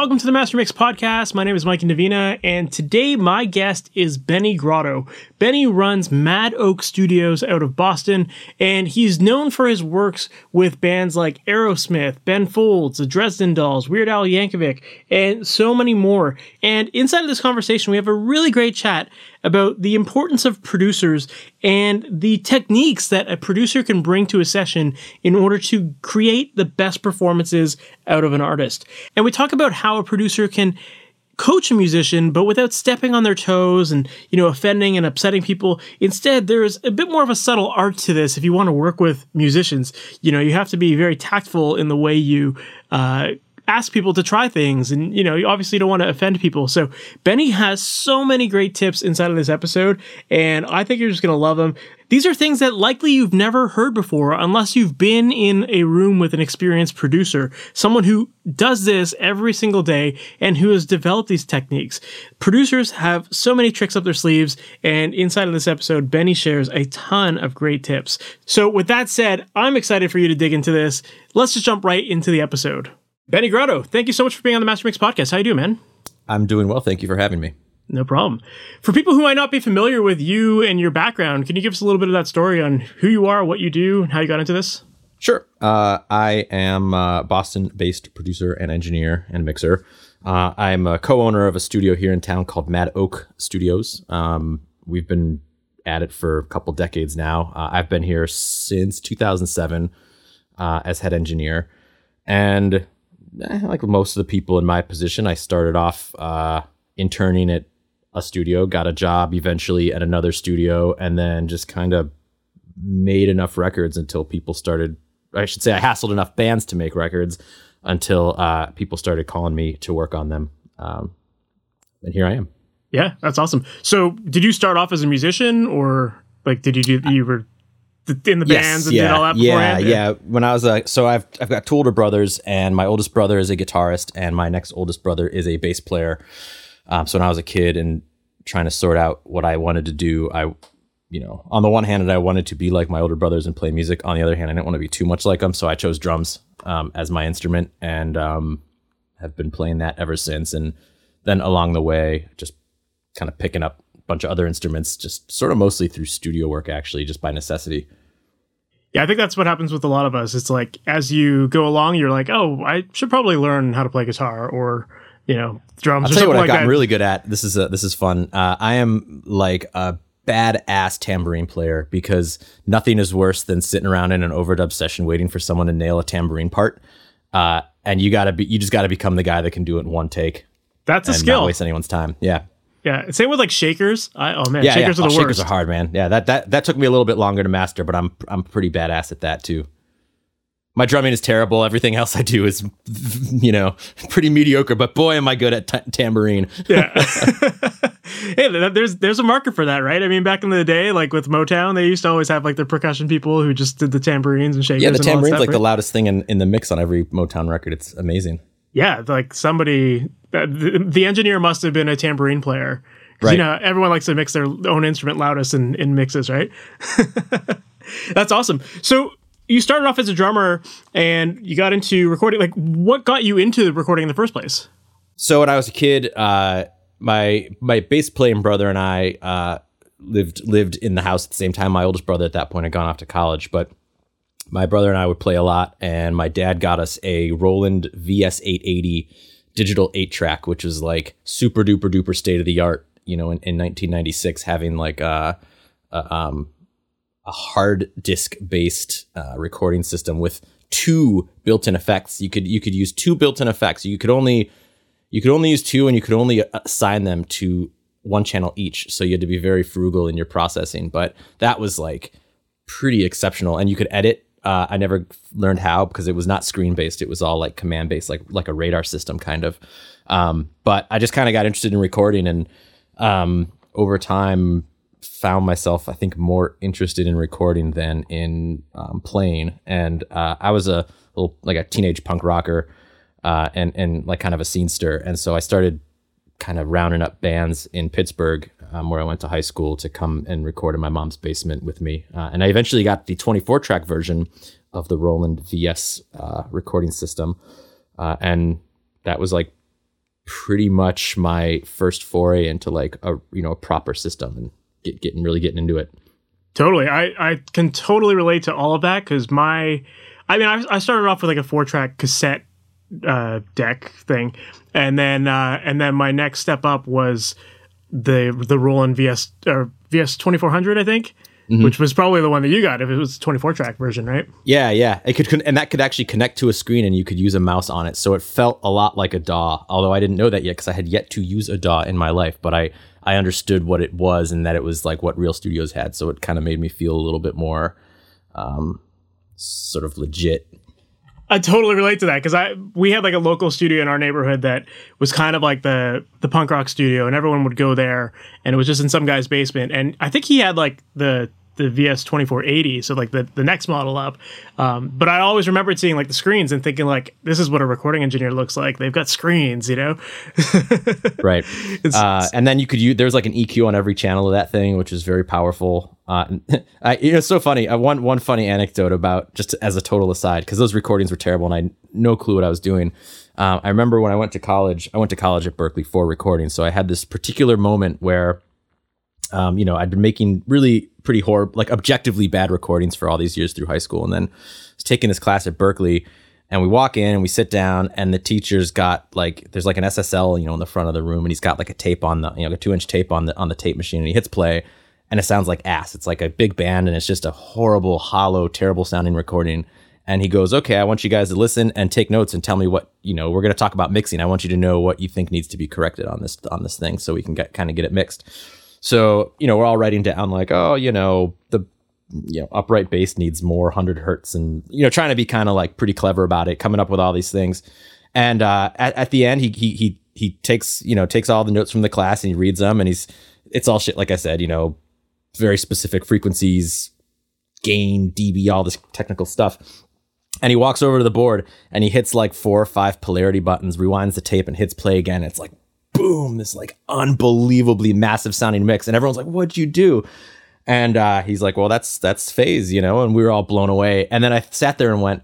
Welcome to the Master Mix podcast. My name is Mike Indovina, and today my guest is Benny Grotto. Benny runs Mad Oak Studios out of Boston, and he's known for his works with bands like Aerosmith, Ben Folds, the Dresden Dolls, Weird Al Yankovic, and so many more. And inside of this conversation, we have a really great chat about the importance of producers and the techniques that a producer can bring to a session in order to create the best performances out of an artist. And we talk about how a producer can coach a musician but without stepping on their toes and you know offending and upsetting people instead there's a bit more of a subtle art to this if you want to work with musicians you know you have to be very tactful in the way you uh, ask people to try things and you know you obviously don't want to offend people. So benny has so many great tips inside of this episode and i think you're just going to love them these are things that likely you've never heard before unless you've been in a room with an experienced producer someone who does this every single day and who has developed these techniques. Producers have so many tricks up their sleeves and inside of this episode benny shares a ton of great tips. So with that said i'm excited for you to dig into this. Let's just jump right into the episode Benny Grotto, thank you so much for being on the Master Mix podcast. How you doing, man? I'm doing well. Thank you for having me. No problem. For people who might not be familiar with you and your background, can you give us a little bit of that story on who you are, what you do, and how you got into this? Sure. Uh, I am a Boston-based producer and engineer and mixer. Uh, I'm a co-owner of a studio here in town called Mad Oak Studios. Um, we've been at it for a couple decades now. Uh, I've been here since 2007 uh, as head engineer, and like most of the people in my position, I started off uh, interning at a studio, got a job eventually at another studio, and then just kind of made enough records until people started. I should say I hassled enough bands to make records until uh, people started calling me to work on them, um, and here I am. Yeah, that's awesome. So, did you start off as a musician, or like did you do you were in the yes, bands and yeah, did all that yeah, yeah. When I was a, so I've I've got two older brothers, and my oldest brother is a guitarist, and my next oldest brother is a bass player. Um, so when I was a kid and trying to sort out what I wanted to do, I, you know, on the one hand, I wanted to be like my older brothers and play music. On the other hand, I didn't want to be too much like them, so I chose drums um, as my instrument, and um, have been playing that ever since. And then along the way, just kind of picking up bunch of other instruments, just sort of mostly through studio work, actually, just by necessity. Yeah, I think that's what happens with a lot of us. It's like as you go along, you're like, oh, I should probably learn how to play guitar or you know drums. I'll tell you what like I've gotten that. really good at. This is a, this is fun. Uh, I am like a badass tambourine player because nothing is worse than sitting around in an overdub session waiting for someone to nail a tambourine part. Uh, and you gotta be, you just gotta become the guy that can do it in one take. That's a skill. Not waste anyone's time. Yeah. Yeah, same with like shakers. I, oh man, Yeah, shakers yeah. are the Oh, worst. Shakers are hard, man. Yeah, that that that took me a little bit longer to master, but I'm I'm pretty badass at that too. My drumming is terrible. Everything else I do is, you know, pretty mediocre. But boy, am I good at t- tambourine. yeah. hey, there's there's a market for that, right? I mean, back in the day, like with Motown, they used to always have like the percussion people who just did the tambourines and shakers. Yeah, the and all that tambourine's stuff, like right? the loudest thing in, in the mix on every Motown record. It's amazing. yeah, like somebody, the, the engineer must have been a tambourine player. Right. You know, everyone likes to mix their own instrument loudest in, in mixes, right? That's awesome. So you started off as a drummer and you got into recording. Like, what got you into recording in the first place? So when I was a kid, uh, my my bass playing brother and I uh, lived lived in the house at the same time. My oldest brother at that point had gone off to college, but my brother and I would play a lot. And my dad got us a Roland VS eight eighty digital eight track, which was like super duper duper state of the art. You know, in, in 1996, having like a, a um a hard disk based uh, recording system with two built-in effects. You could you could use two built-in effects. You could only you could only use two, and you could only assign them to one channel each. So you had to be very frugal in your processing. But that was like pretty exceptional, and you could edit. Uh, I never learned how because it was not screen based. It was all like command based, like like a radar system kind of. Um, but I just kind of got interested in recording, and um, over time, found myself, I think, more interested in recording than in um, playing. And uh, I was a little like a teenage punk rocker, uh, and and like kind of a scenester. And so I started kind of rounding up bands in Pittsburgh, um, where I went to high school, to come and record in my mom's basement with me. Uh, and I eventually got the 24 track version of the Roland VS uh, recording system, uh, and that was like pretty much my first foray into like a you know a proper system and get, getting really getting into it. Totally, I I can totally relate to all of that because my, I mean, I, I started off with like a four track cassette uh, deck thing, and then uh, and then my next step up was the the Roland VS or VS twenty four hundred, I think. Mm-hmm. Which was probably the one that you got if it was 24 track version, right? Yeah, yeah. It could and that could actually connect to a screen and you could use a mouse on it. So it felt a lot like a DAW, although I didn't know that yet because I had yet to use a DAW in my life, but I I understood what it was and that it was like what real studios had. So it kind of made me feel a little bit more um, sort of legit I totally relate to that because I we had like a local studio in our neighborhood that was kind of like the the punk rock studio, and everyone would go there, and it was just in some guy's basement, and I think he had like the the VS 2480, so like the, the next model up. Um, but I always remembered seeing like the screens and thinking like, this is what a recording engineer looks like. They've got screens, you know? right. Uh, and then you could use, there's like an EQ on every channel of that thing, which is very powerful. Uh, I, you know, it's so funny. I one, one funny anecdote about just as a total aside, cause those recordings were terrible and I had no clue what I was doing. Uh, I remember when I went to college, I went to college at Berklee for recording. So I had this particular moment where um, you know, I'd been making really pretty horrible, like objectively bad recordings for all these years through high school. And then I was taking this class at Berklee and we walk in and we sit down and the teacher's got like, there's like an SSL, you know, in the front of the room and he's got like a tape on the, you know, a two inch tape on the, on the tape machine and he hits play and it sounds like ass. It's like a big band and it's just a horrible, hollow, terrible sounding recording. And he goes, okay, I want you guys to listen and take notes and tell me what, you know, we're going to talk about mixing. I want you to know what you think needs to be corrected on this, on this thing so we can get kind of get it mixed. So, you know, we're all writing down like, oh, you know, the you know, upright bass needs more 100 hertz and, you know, trying to be kind of like pretty clever about it, coming up with all these things. And uh, at, at the end, he, he, he, he takes, you know, takes all the notes from the class and he reads them and he's, it's all shit, like I said, you know, very specific frequencies, gain, dB, all this technical stuff. And he walks over to the board and he hits like four or five polarity buttons, rewinds the tape and hits play again. It's like boom, this like unbelievably massive sounding mix. And everyone's like, what'd you do? And uh, he's like, well, that's that's phase, you know, and we were all blown away. And then I sat there and went,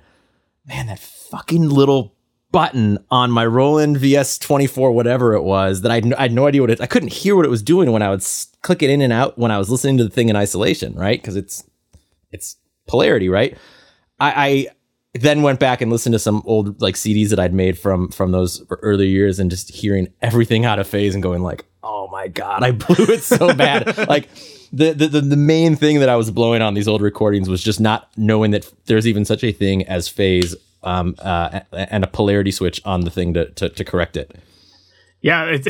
man, that fucking little button on my Roland VS24, whatever it was, that I, had no idea what it, I couldn't hear what it was doing when I would click it in and out when I was listening to the thing in isolation, right? Because it's, it's polarity, right? I, I, then went back and listened to some old like CDs that I'd made from from those earlier years and just hearing everything out of phase and going like, oh my god, I blew it so bad. like the, the the main thing that I was blowing on these old recordings was just not knowing that there's even such a thing as phase um, uh, and a polarity switch on the thing to, to, to correct it. Yeah, it's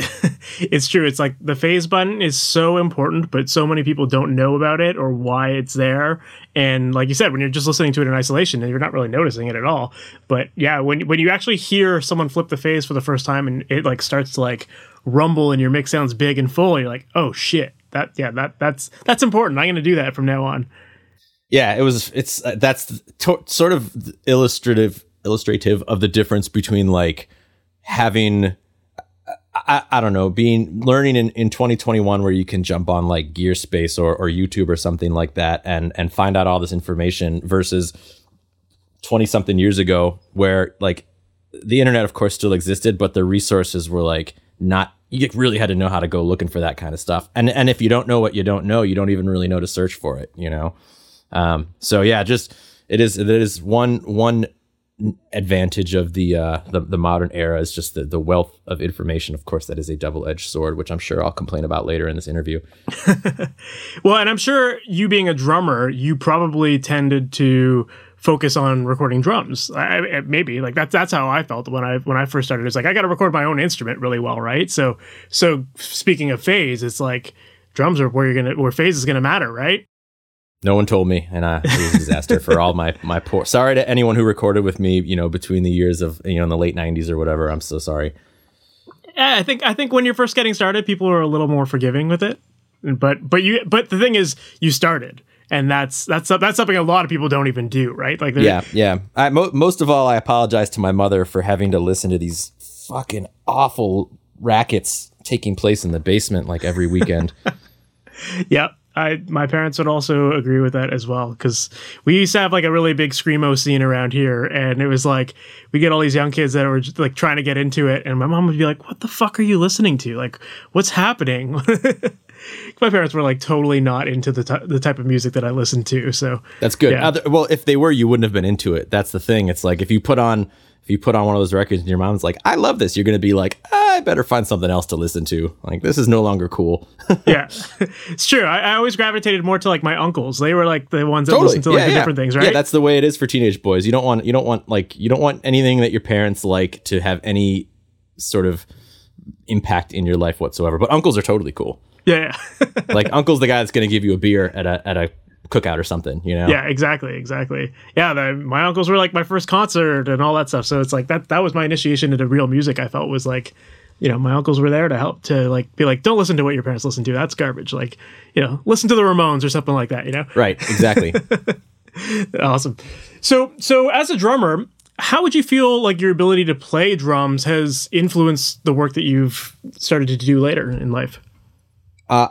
it's true. It's like the phase button is so important, but so many people don't know about it or why it's there. And like you said, when you're just listening to it in isolation, you're not really noticing it at all. But yeah, when when you actually hear someone flip the phase for the first time and it like starts to like rumble and your mix sounds big and full, you're like, oh shit, that yeah, that that's that's important. I'm gonna do that from now on. Yeah, it was. It's uh, that's to, sort of illustrative illustrative of the difference between like having I, I don't know, being learning in, in 2021 where you can jump on like Gearspace or, or YouTube or something like that and and find out all this information versus 20 something years ago where like the internet of course still existed, but the resources were like not you really had to know how to go looking for that kind of stuff. And and if you don't know what you don't know, you don't even really know to search for it, you know. Um, so yeah, just it is it is one one advantage of the, uh, the the modern era is just the the wealth of information. Of course, that is a double edged sword, which I'm sure I'll complain about later in this interview. well, and I'm sure you being a drummer, you probably tended to focus on recording drums. I, maybe like that's that's how I felt when I when I first started. It's like I got to record my own instrument really well, right? So so speaking of phase, it's like drums are where you're gonna where phase is gonna matter, right? No one told me, and I, it was a disaster for all my my poor. Sorry to anyone who recorded with me, you know, between the years of you know in the late '90s or whatever. I'm so sorry. I think I think when you're first getting started, people are a little more forgiving with it. but but you but the thing is you started and that's that's that's something a lot of people don't even do right like yeah yeah I, mo- most of all i apologize to my mother for having to listen to these fucking awful rackets taking place in the basement like every weekend yep I my parents would also agree with that as well because we used to have like a really big screamo scene around here, and it was like we get all these young kids that were just, like trying to get into it, and my mom would be like, "What the fuck are you listening to? Like, what's happening?" my parents were like totally not into the t- the type of music that I listened to, so that's good. Yeah. Other, well, if they were, you wouldn't have been into it. That's the thing. It's like if you put on if you put on one of those records and your mom's like, I love this, you're going to be like, I better find something else to listen to. Like, this is no longer cool. yeah, it's true. I, I, always gravitated more to like my uncles. They were like the ones that totally. listened to like yeah, the yeah. different things, right? Yeah, that's the way it is for teenage boys. You don't want, you don't want like, you don't want anything that your parents like to have any sort of impact in your life whatsoever. But uncles are totally cool. Yeah. yeah. like uncle's the guy that's going to give you a beer at a, at a cookout or something, you know? Yeah, exactly, exactly. Yeah, the, my uncles were like my first concert and all that stuff. So it's like that that was my initiation into real music. I felt was like, you know, my uncles were there to help to like be like, don't listen to what your parents listen to. That's garbage. Like, you know, listen to the Ramones or something like that. You know? Right. Exactly. awesome. So so as a drummer. How would you feel like your ability to play drums has influenced the work that you've started to do later in life? Uh,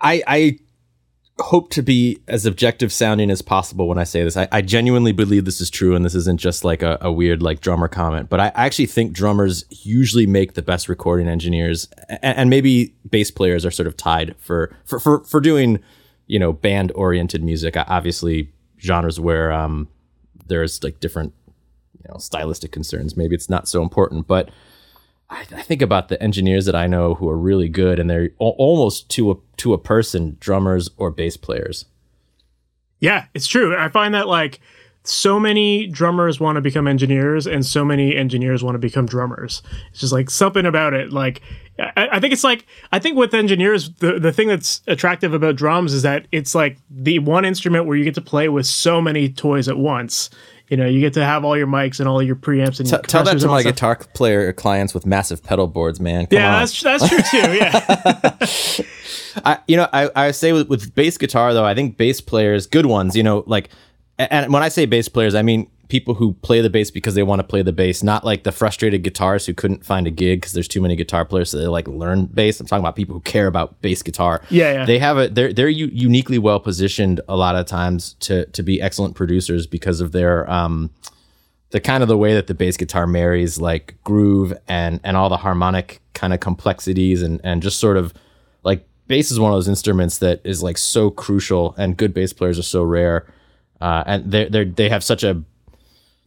I I hope to be as objective sounding as possible when I say this. I, I genuinely believe this is true, and this isn't just like a, a weird like drummer comment. But I actually think drummers usually make the best recording engineers, and, and maybe bass players are sort of tied for for for, for doing you know band oriented music. Obviously, genres where um, there's like different you know stylistic concerns. Maybe it's not so important, but I, I, think about the engineers that I know who are really good, and they're almost to a to a person, drummers or bass players. Yeah, it's true. I find that like so many drummers want to become engineers, and so many engineers want to become drummers. It's just like something about it. Like I, I think it's like I think with engineers, the the thing that's attractive about drums is that it's like the one instrument where you get to play with so many toys at once you know, you get to have all your mics and all your preamps and T- tell that to my stuff. guitar player clients with massive pedal boards, man. Come yeah, on. that's that's true too. Yeah. I you know I, I say with, with bass guitar though I think bass players good ones you know like and when I say bass players I mean people who play the bass because they want to play the bass, not like the frustrated guitarists who couldn't find a gig because there's too many guitar players, so they like learn bass. I'm talking about people who care about bass guitar. Yeah, yeah. They have a they're they're u- uniquely well positioned a lot of times to to be excellent producers because of their um the kind of the way that the bass guitar marries like groove and and all the harmonic kind of complexities and and just sort of like bass is one of those instruments that is like so crucial and good bass players are so rare. Uh, and they they they have such a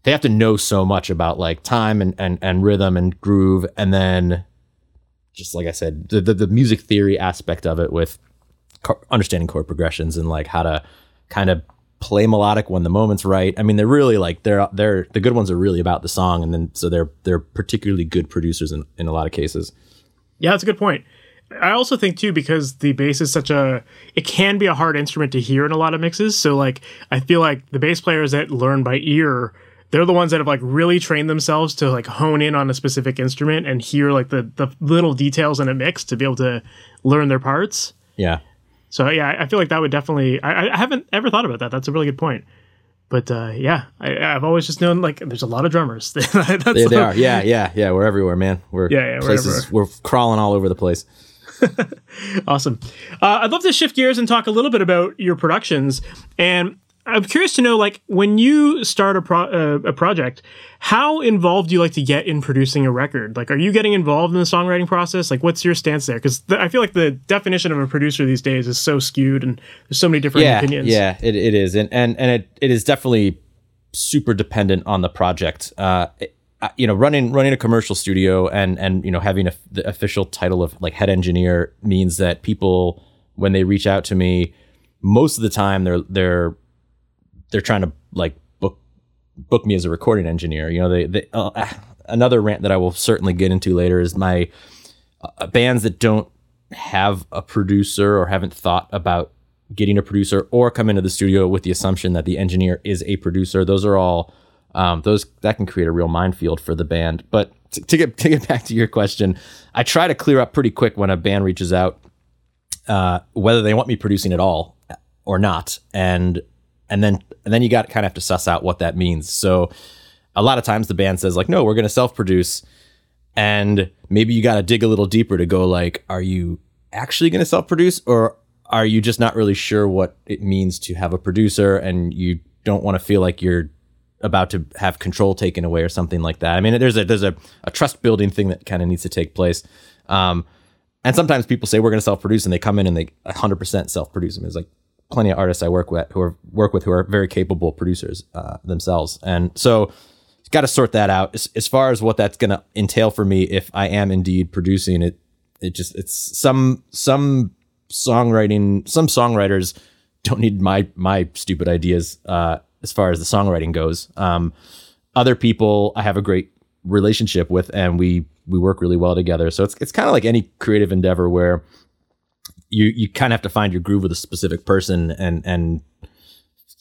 they have to know so much about like time and, and, and rhythm and groove. And then just like I said, the, the, the music theory aspect of it with understanding chord progressions and like how to kind of play melodic when the moment's right. I mean, they're really like, they're, they're, the good ones are really about the song. And then, so they're, they're particularly good producers in, in a lot of cases. Yeah, that's a good point. I also think too because the bass is such a it can be a hard instrument to hear in a lot of mixes. So like I feel like the bass players that learn by ear they're the ones that have like really trained themselves to like hone in on a specific instrument and hear like the the little details in a mix to be able to learn their parts. Yeah. So yeah, I feel like that would definitely. I, I haven't ever thought about that. That's a really good point. But uh, yeah, I, have always just known like there's a lot of drummers. they, they are. Yeah, yeah, yeah. We're everywhere, man. We're yeah, yeah places. We're, we're crawling all over the place. awesome. Uh, I'd love to shift gears and talk a little bit about your productions. And I'm curious to know, like, when you start a pro- uh, a project, how involved do you like to get in producing a record? Like, are you getting involved in the songwriting process? Like, what's your stance there? Because th- I feel like the definition of a producer these days is so skewed, and there's so many different yeah, opinions. Yeah, it, it is, and and and it, it is definitely super dependent on the project. Uh, it, you know, running running a commercial studio and and you know having a, the official title of like head engineer means that people when they reach out to me, most of the time they're they're they're trying to like book book me as a recording engineer. You know, they, they uh, another rant that I will certainly get into later is my uh, bands that don't have a producer or haven't thought about getting a producer or come into the studio with the assumption that the engineer is a producer. Those are all um, those that can create a real minefield for the band. But to, to get to get back to your question, I try to clear up pretty quick when a band reaches out uh, whether they want me producing at all or not, and and then and then you got kind of have to suss out what that means. So a lot of times the band says like, no, we're going to self produce, and maybe you got to dig a little deeper to go like, are you actually going to self produce or are you just not really sure what it means to have a producer and you don't want to feel like you're about to have control taken away or something like that. I mean, there's a there's a, a trust building thing that kind of needs to take place. Um, and sometimes people say we're going to self produce, and they come in and they 100% self produce them. It's like plenty of artists I work with who are work with who are very capable producers uh, themselves, and so got to sort that out. As, as far as what that's going to entail for me, if I am indeed producing it, it just it's some some songwriting some songwriters don't need my my stupid ideas uh, as far as the songwriting goes. Um, other people I have a great relationship with, and we we work really well together. So it's it's kind of like any creative endeavor where you you kind of have to find your groove with a specific person and and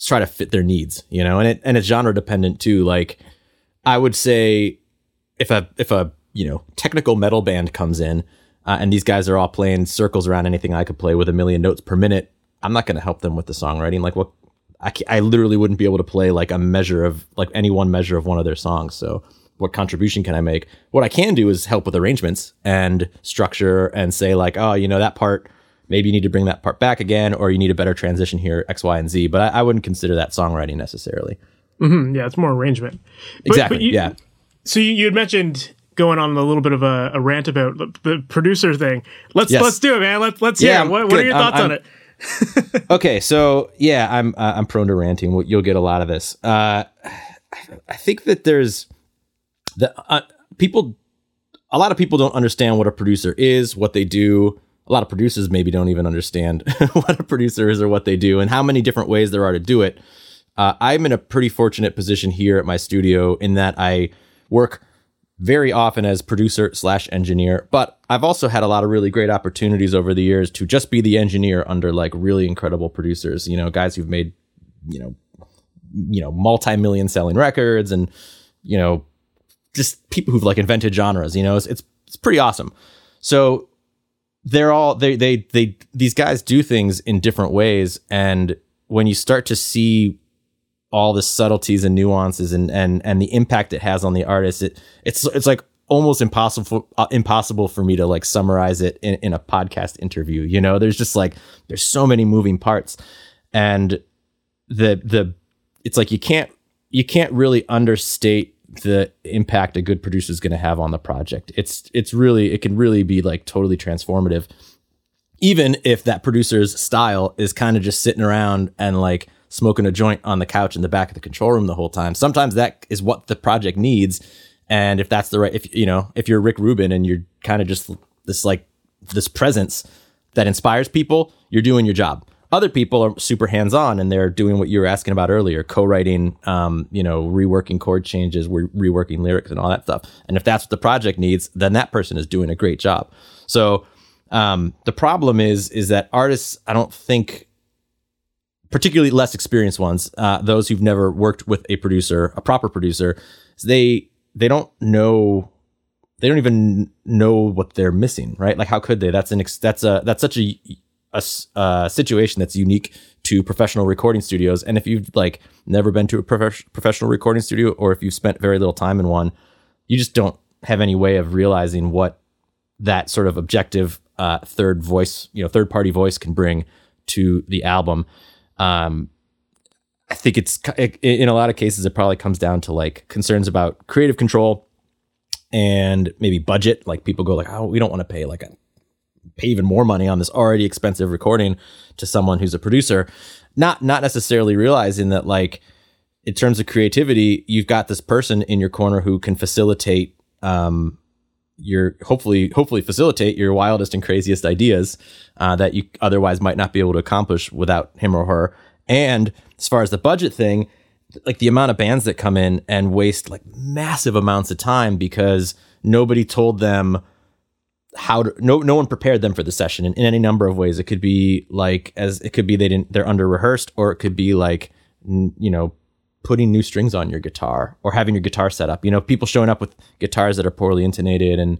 try to fit their needs, you know. And it and it's genre dependent too. Like I would say if a if a you know technical metal band comes in uh, and these guys are all playing circles around anything I could play with a million notes per minute, I'm not going to help them with the songwriting. Like what I, I literally wouldn't be able to play like a measure of like any one measure of one of their songs. So what contribution can I make? What I can do is help with arrangements and structure and say like, oh, you know, that part, maybe you need to bring that part back again, or you need a better transition here, X, Y, and Z. But I, I wouldn't consider that songwriting necessarily. Mm-hmm, yeah, it's more arrangement. But, exactly. But you, yeah. So you, you had mentioned going on a little bit of a, a, rant about the producer thing. Let's yes. let's do it, man. Let's let's yeah. What, what, are your thoughts I'm, on it? okay, so yeah, I'm uh, I'm prone to ranting. You'll get a lot of this. Uh, I think that there's the uh, people. A lot of people don't understand what a producer is, what they do. A lot of producers maybe don't even understand what a producer is or what they do, and how many different ways there are to do it. Uh, I'm in a pretty fortunate position here at my studio in that I work very often as producer slash engineer, but I've also had a lot of really great opportunities over the years to just be the engineer under like really incredible producers, you know, guys who've made, you know, you know, multi-million selling records and, you know, just people who've like invented genres, you know, it's, it's, it's pretty awesome. So they're all, they, they, they, these guys do things in different ways. And when you start to see all the subtleties and nuances and and and the impact it has on the artist it it's it's like almost impossible uh, impossible for me to like summarize it in, in a podcast interview you know there's just like there's so many moving parts and the the it's like you can't you can't really understate the impact a good producer is going to have on the project it's it's really it can really be like totally transformative even if that producer's style is kind of just sitting around and like smoking a joint on the couch in the back of the control room the whole time. Sometimes that is what the project needs. And if that's the right, if you know, if you're Rick Rubin and you're kind of just this like this presence that inspires people, you're doing your job. Other people are super hands on and they're doing what you were asking about earlier, co-writing, um, you know, reworking chord changes, re- reworking lyrics and all that stuff. And if that's what the project needs, then that person is doing a great job. So um, the problem is, is that artists, I don't think particularly less experienced ones, uh, those who've never worked with a producer, a proper producer, they they don't know they don't even know what they're missing, right? Like how could they? That's an ex- that's a that's such a, a, a situation that's unique to professional recording studios. And if you've like never been to a prof- professional recording studio, or if you've spent very little time in one, you just don't have any way of realizing what that sort of objective uh, third voice, you know, third party voice can bring to the album. Um, I think it's in a lot of cases it probably comes down to like concerns about creative control and maybe budget. Like people go like, oh, we don't want to pay like a pay even more money on this already expensive recording to someone who's a producer, not not necessarily realizing that like in terms of creativity, you've got this person in your corner who can facilitate um, your hopefully hopefully facilitate your wildest and craziest ideas uh, that you otherwise might not be able to accomplish without him or her. And as far as the budget thing, like the amount of bands that come in and waste like massive amounts of time because nobody told them how to no no one prepared them for the session in, in any number of ways. It could be like as it could be they didn't they're under rehearsed or it could be like you know putting new strings on your guitar or having your guitar set up. You know, people showing up with guitars that are poorly intonated and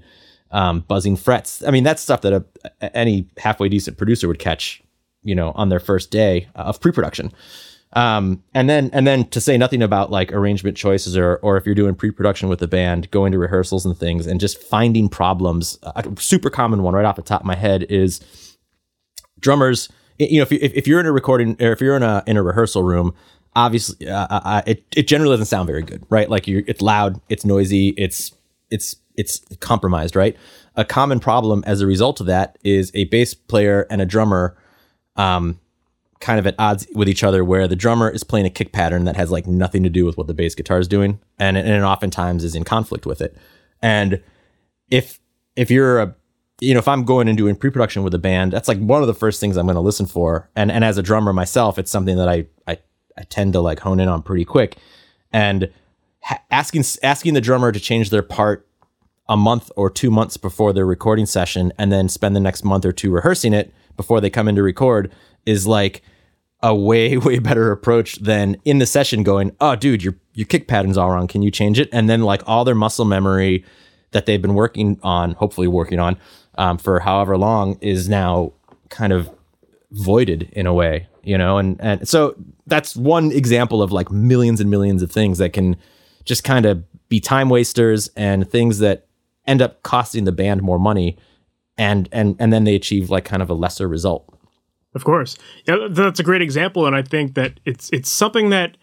um, buzzing frets. I mean, that's stuff that a, any halfway decent producer would catch, you know, on their first day of pre-production. Um, and then and then to say nothing about like arrangement choices or or if you're doing pre-production with the band, going to rehearsals and things, and just finding problems. A super common one right off the top of my head is drummers. You know, if you, if you're in a recording or if you're in a in a rehearsal room, obviously uh, uh, uh, it it generally doesn't sound very good, right? Like you, it's loud, it's noisy, it's it's it's compromised, right? A common problem as a result of that is a bass player and a drummer. Um, kind of at odds with each other where the drummer is playing a kick pattern that has like nothing to do with what the bass guitar is doing and, and oftentimes is in conflict with it. And if if you're a you know if i'm going and doing pre-production with a band that's like one of the first things i'm going to listen for. And and as a drummer myself it's something that i i, I tend to like hone in on pretty quick. And ha- asking asking the drummer to change their part a month or two months before their recording session and then spend the next month or two rehearsing it before they come in to record is like a way way better approach than in the session going, "Oh, dude, your your kick pattern's all wrong. Can you change it?" And then like all their muscle memory that they've been working on, hopefully working on um, for however long, is now kind of voided in a way, you know. And and so that's one example of like millions and millions of things that can just kind of be time wasters and things that end up costing the band more money and and and then they achieve like kind of a lesser result of course. Yeah, that's a great example. And I think that it's it's something that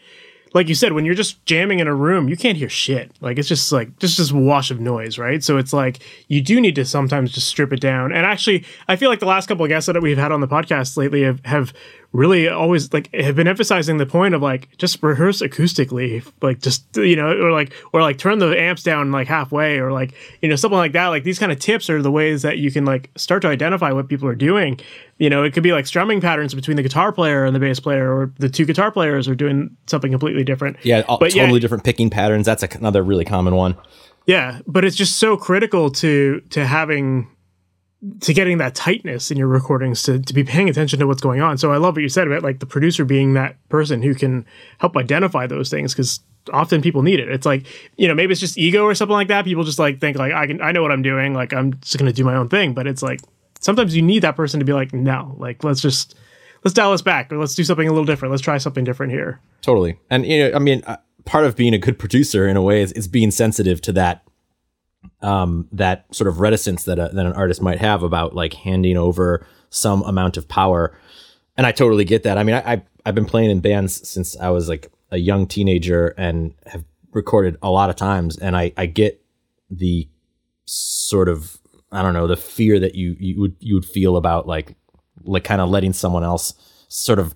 like you said, when you're just jamming in a room, you can't hear shit. Like it's just like just this wash of noise, right? So it's like you do need to sometimes just strip it down. And actually, I feel like the last couple of guests that we've had on the podcast lately have, have really always like have been emphasizing the point of like just rehearse acoustically like just you know or like or like turn the amps down like halfway or like you know something like that. Like these kind of tips are the ways that you can like start to identify what people are doing. You know it could be like strumming patterns between the guitar player and the bass player or the two guitar players are doing something completely different. Yeah but totally yeah, different picking patterns. That's another really common one. Yeah but it's just so critical to to having to getting that tightness in your recordings to, to be paying attention to what's going on. So I love what you said about like the producer being that person who can help identify those things because often people need it. It's like, you know, maybe it's just ego or something like that. People just like think like I can I know what I'm doing, like I'm just gonna do my own thing. But it's like sometimes you need that person to be like, no, like let's just let's dial this back or let's do something a little different. Let's try something different here. Totally. And you know, I mean, uh, part of being a good producer in a way is, is being sensitive to that um, that sort of reticence that, a, that an artist might have about like handing over some amount of power. And I totally get that. I mean, I, I I've been playing in bands since I was like a young teenager and have recorded a lot of times, and I I get the sort of I don't know the fear that you you would you would feel about like like kind of letting someone else sort of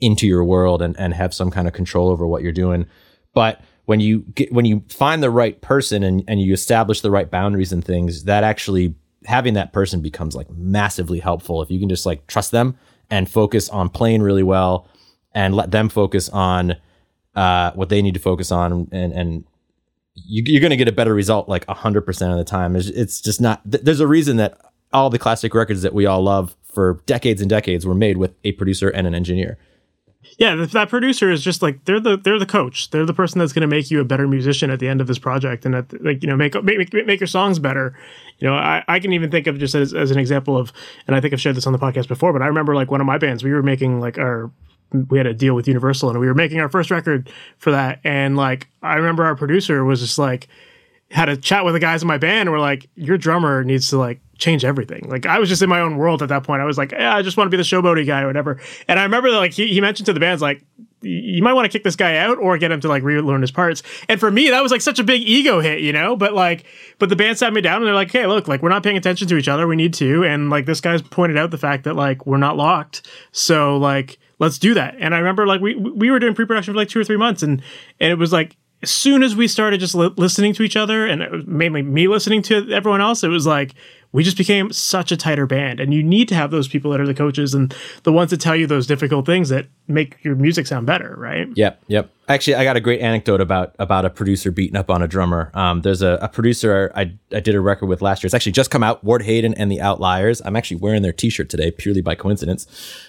into your world and and have some kind of control over what you're doing, but when you get when you find the right person and, and you establish the right boundaries and things, that actually having that person becomes like massively helpful. If you can just like trust them and focus on playing really well and let them focus on uh, what they need to focus on and and you, are going to get a better result like 100% of the time. It's, it's just not th- there's a reason that all the classic records that we all love for decades and decades were made with a producer and an engineer yeah, that producer is just like they're the they're the coach. They're the person that's going to make you a better musician at the end of this project, and at, like you know make, make make your songs better. You know, I, I can even think of just as, as an example of, and I think I've shared this on the podcast before, but I remember like one of my bands, we were making like our we had a deal with Universal, and we were making our first record for that, and like I remember our producer was just like had a chat with the guys in my band, and we're like, your drummer needs to like change everything. Like I was just in my own world at that point. I was like, yeah, I just want to be the showboaty guy or whatever. And I remember that like he, he mentioned to the bands like you might want to kick this guy out or get him to like relearn his parts. And for me, that was like such a big ego hit, you know. But like, but the band sat me down and they're like, "Hey, look, like we're not paying attention to each other. We need to." And like this guy's pointed out the fact that like we're not locked. So like let's do that. And I remember like we we were doing pre-production for like two or three months, and and it was like as soon as we started just li- listening to each other, and uh, mainly me listening to everyone else, it was like we just became such a tighter band. And you need to have those people that are the coaches and the ones that tell you those difficult things that make your music sound better, right? Yep, yep. Actually, I got a great anecdote about about a producer beating up on a drummer. Um, there's a, a, producer I, I did a record with last year. It's actually just come out. Ward Hayden and the Outliers. I'm actually wearing their T-shirt today purely by coincidence.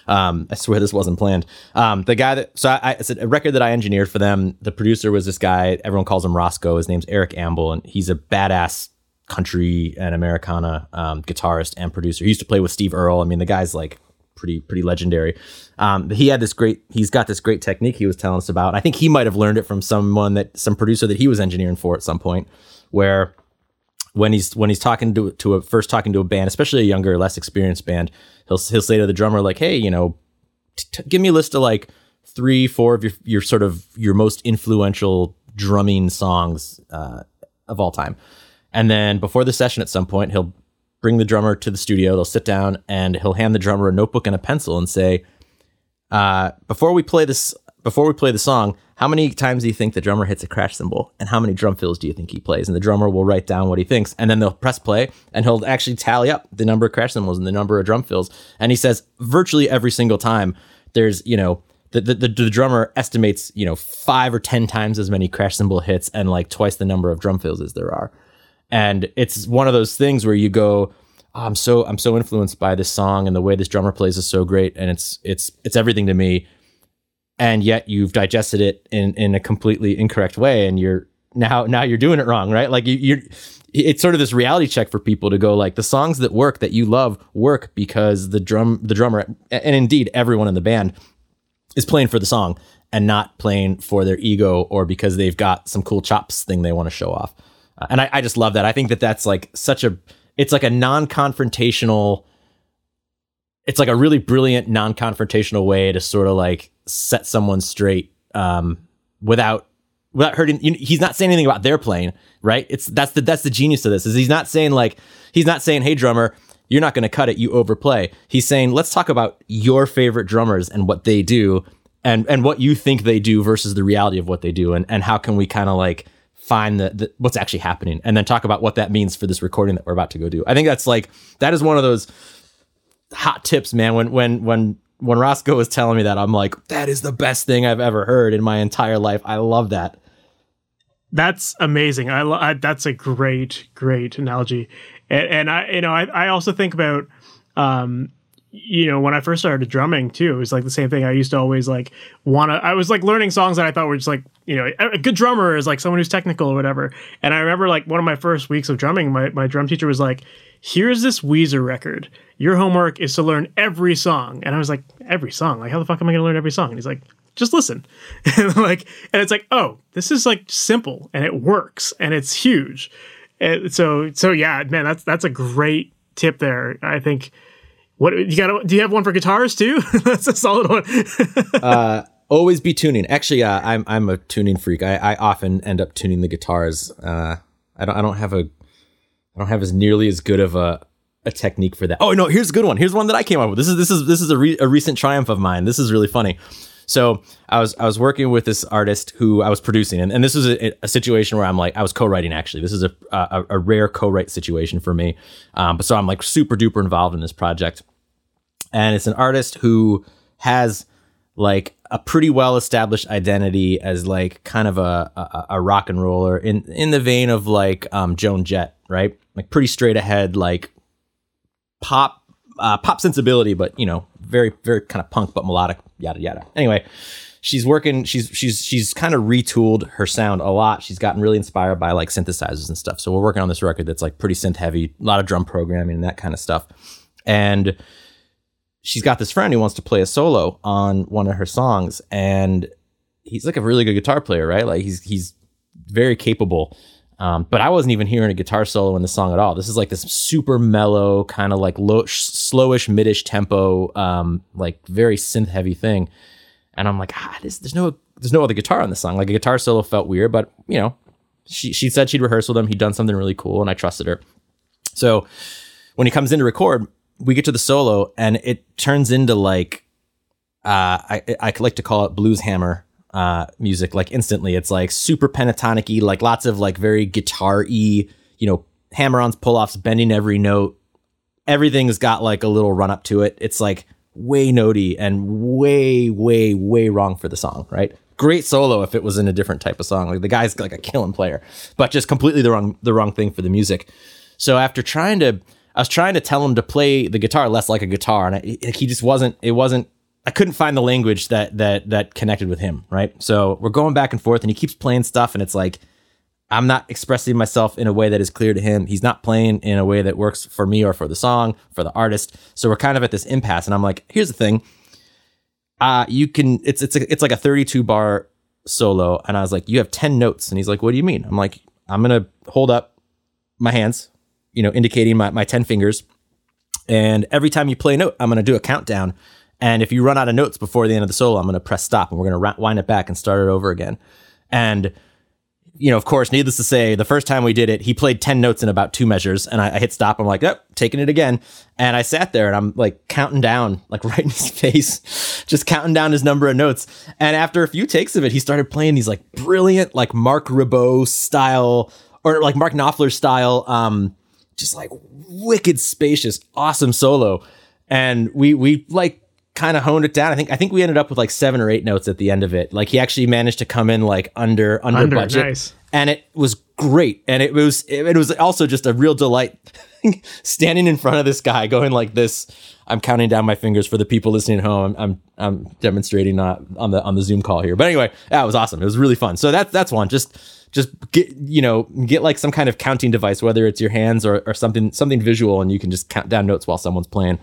Um, I swear this wasn't planned. Um, the guy that so I, it's a record that I engineered for them. The producer was this guy. Everyone calls him Roscoe. His name's Eric Ambel, and he's a badass country and Americana um, guitarist and producer. He used to play with Steve Earle. I mean, the guy's like pretty pretty legendary. Um, he had this great. He's got this great technique he was telling us about. I think he might have learned it from someone that some producer that he was engineering for at some point, where when he's when he's talking to to a first talking to a band, especially a younger, less experienced band, he'll he'll say to the drummer like, "Hey, you know, t- give me a list of like three, four of your your sort of your most influential drumming songs uh, of all time." And then before the session, at some point, he'll bring the drummer to the studio. They'll sit down and he'll hand the drummer a notebook and a pencil and say, uh, "Before we play this, before we play the song, how many times do you think the drummer hits a crash cymbal, and how many drum fills do you think he plays?" And the drummer will write down what he thinks, and then they'll press play, and he'll actually tally up the number of crash cymbals and the number of drum fills. And he says, virtually every single time, there's you know. The, the, the, the drummer estimates, you know, five or ten times as many crash cymbal hits and like twice the number of drum fills as there are and it's one of those things where you go oh, i'm so i'm so influenced by this song and the way this drummer plays is so great and it's it's it's everything to me. And yet you've digested it in in a completely incorrect way and you're now now you're doing it wrong right? Like you, you're it's sort of this reality check for people to go like the songs that work that you love work because the drum the drummer and indeed everyone in the band is playing for the song and not playing for their ego or because they've got some cool chops thing they want to show off and I, I just love that. I think that that's like such a, it's like a non-confrontational, it's like a really brilliant non-confrontational way to sort of like set someone straight um, without without hurting. You know, he's not saying anything about their playing, right? It's that's the that's the genius of this is he's not saying like he's not saying, hey drummer, you're not going to cut it, you overplay. He's saying let's talk about your favorite drummers and what they do and and what you think they do versus the reality of what they do and and how can we kind of like find the, the, what's actually happening and then talk about what that means for this recording that we're about to go do. I think that's like that is one of those hot tips, man. When when when when Roscoe was telling me that, I'm like, that is the best thing I've ever heard in my entire life. I love that. That's amazing. I, lo- I that's a great great analogy, and, and I you know I I also think about um you know, when I first started drumming too, it was like the same thing. I used to always like want to, I was like learning songs that I thought were just like, you know, a good drummer is like someone who's technical or whatever. And I remember like one of my first weeks of drumming, my, my drum teacher was like, here's this Weezer record. Your homework is to learn every song. And I was like, every song? Like, how the fuck am I going to learn every song? And he's like, just listen. and like, and it's like, oh, this is like simple and it works and it's huge. And so, so yeah, man, that's, that's a great tip there. I think, what you got? Do you have one for guitars too? That's a solid one. uh, always be tuning. Actually, uh, I'm I'm a tuning freak. I, I often end up tuning the guitars. Uh, I don't I don't have a I don't have as nearly as good of a a technique for that. Oh no, here's a good one. Here's one that I came up with. This is this is this is a, re- a recent triumph of mine. This is really funny. So I was I was working with this artist who I was producing, and, and this was a, a situation where I'm like I was co-writing. Actually, this is a a, a rare co-write situation for me. Um, but so I'm like super duper involved in this project, and it's an artist who has like a pretty well established identity as like kind of a, a, a rock and roller in in the vein of like um, Joan Jett, right? Like pretty straight ahead, like pop uh, pop sensibility, but you know, very very kind of punk but melodic, yada yada. Anyway, she's working. She's she's she's kind of retooled her sound a lot. She's gotten really inspired by like synthesizers and stuff. So we're working on this record that's like pretty synth heavy, a lot of drum programming and that kind of stuff. And she's got this friend who wants to play a solo on one of her songs, and he's like a really good guitar player, right? Like he's he's very capable. Um, but I wasn't even hearing a guitar solo in the song at all. This is like this super mellow, kind of like low, slowish, midish tempo, um, like very synth heavy thing. And I'm like, ah, this, there's no, there's no other guitar on the song. Like a guitar solo felt weird, but you know, she she said she'd rehearsed with him. He'd done something really cool, and I trusted her. So when he comes in to record, we get to the solo, and it turns into like, uh, I I like to call it blues hammer uh, music like instantly. It's like super pentatonic like lots of like very guitar y, you know, hammer ons, pull offs, bending every note. Everything's got like a little run up to it. It's like way notey and way, way, way wrong for the song, right? Great solo if it was in a different type of song. Like the guy's like a killing player, but just completely the wrong the wrong thing for the music. So after trying to I was trying to tell him to play the guitar less like a guitar, and I, he just wasn't. It wasn't I couldn't find the language that that that connected with him, right? So we're going back and forth, and he keeps playing stuff, and it's like I'm not expressing myself in a way that is clear to him. He's not playing in a way that works for me or for the song, for the artist. So we're kind of at this impasse. And I'm like, here's the thing. Uh, you can it's it's a, it's like a 32 bar solo. And I was like, you have 10 notes. And he's like, what do you mean? I'm like, I'm gonna hold up my hands, you know, indicating my, my 10 fingers. And every time you play a note, I'm gonna do a countdown. And if you run out of notes before the end of the solo, I'm gonna press stop and we're gonna wind it back and start it over again. And you know, of course, needless to say, the first time we did it, he played 10 notes in about two measures. And I, I hit stop. I'm like, yep, taking it again. And I sat there and I'm like counting down, like right in his face, just counting down his number of notes. And after a few takes of it, he started playing these like brilliant, like Marc Ribot style or like Mark Knopfler style, um, just like wicked spacious, awesome solo. And we, we like kind of honed it down. I think I think we ended up with like seven or eight notes at the end of it. Like he actually managed to come in like under under, under budget, nice. and it was great. And it was it, was also just a real delight standing in front of this guy, going like this. I'm counting down my fingers for the people listening at home. I'm I'm, I'm demonstrating not on the on the Zoom call here, but anyway, it was awesome. It was really fun. So that's that's one. Just just get you know get like some kind of counting device, whether it's your hands or, or something something visual, and you can just count down notes while someone's playing.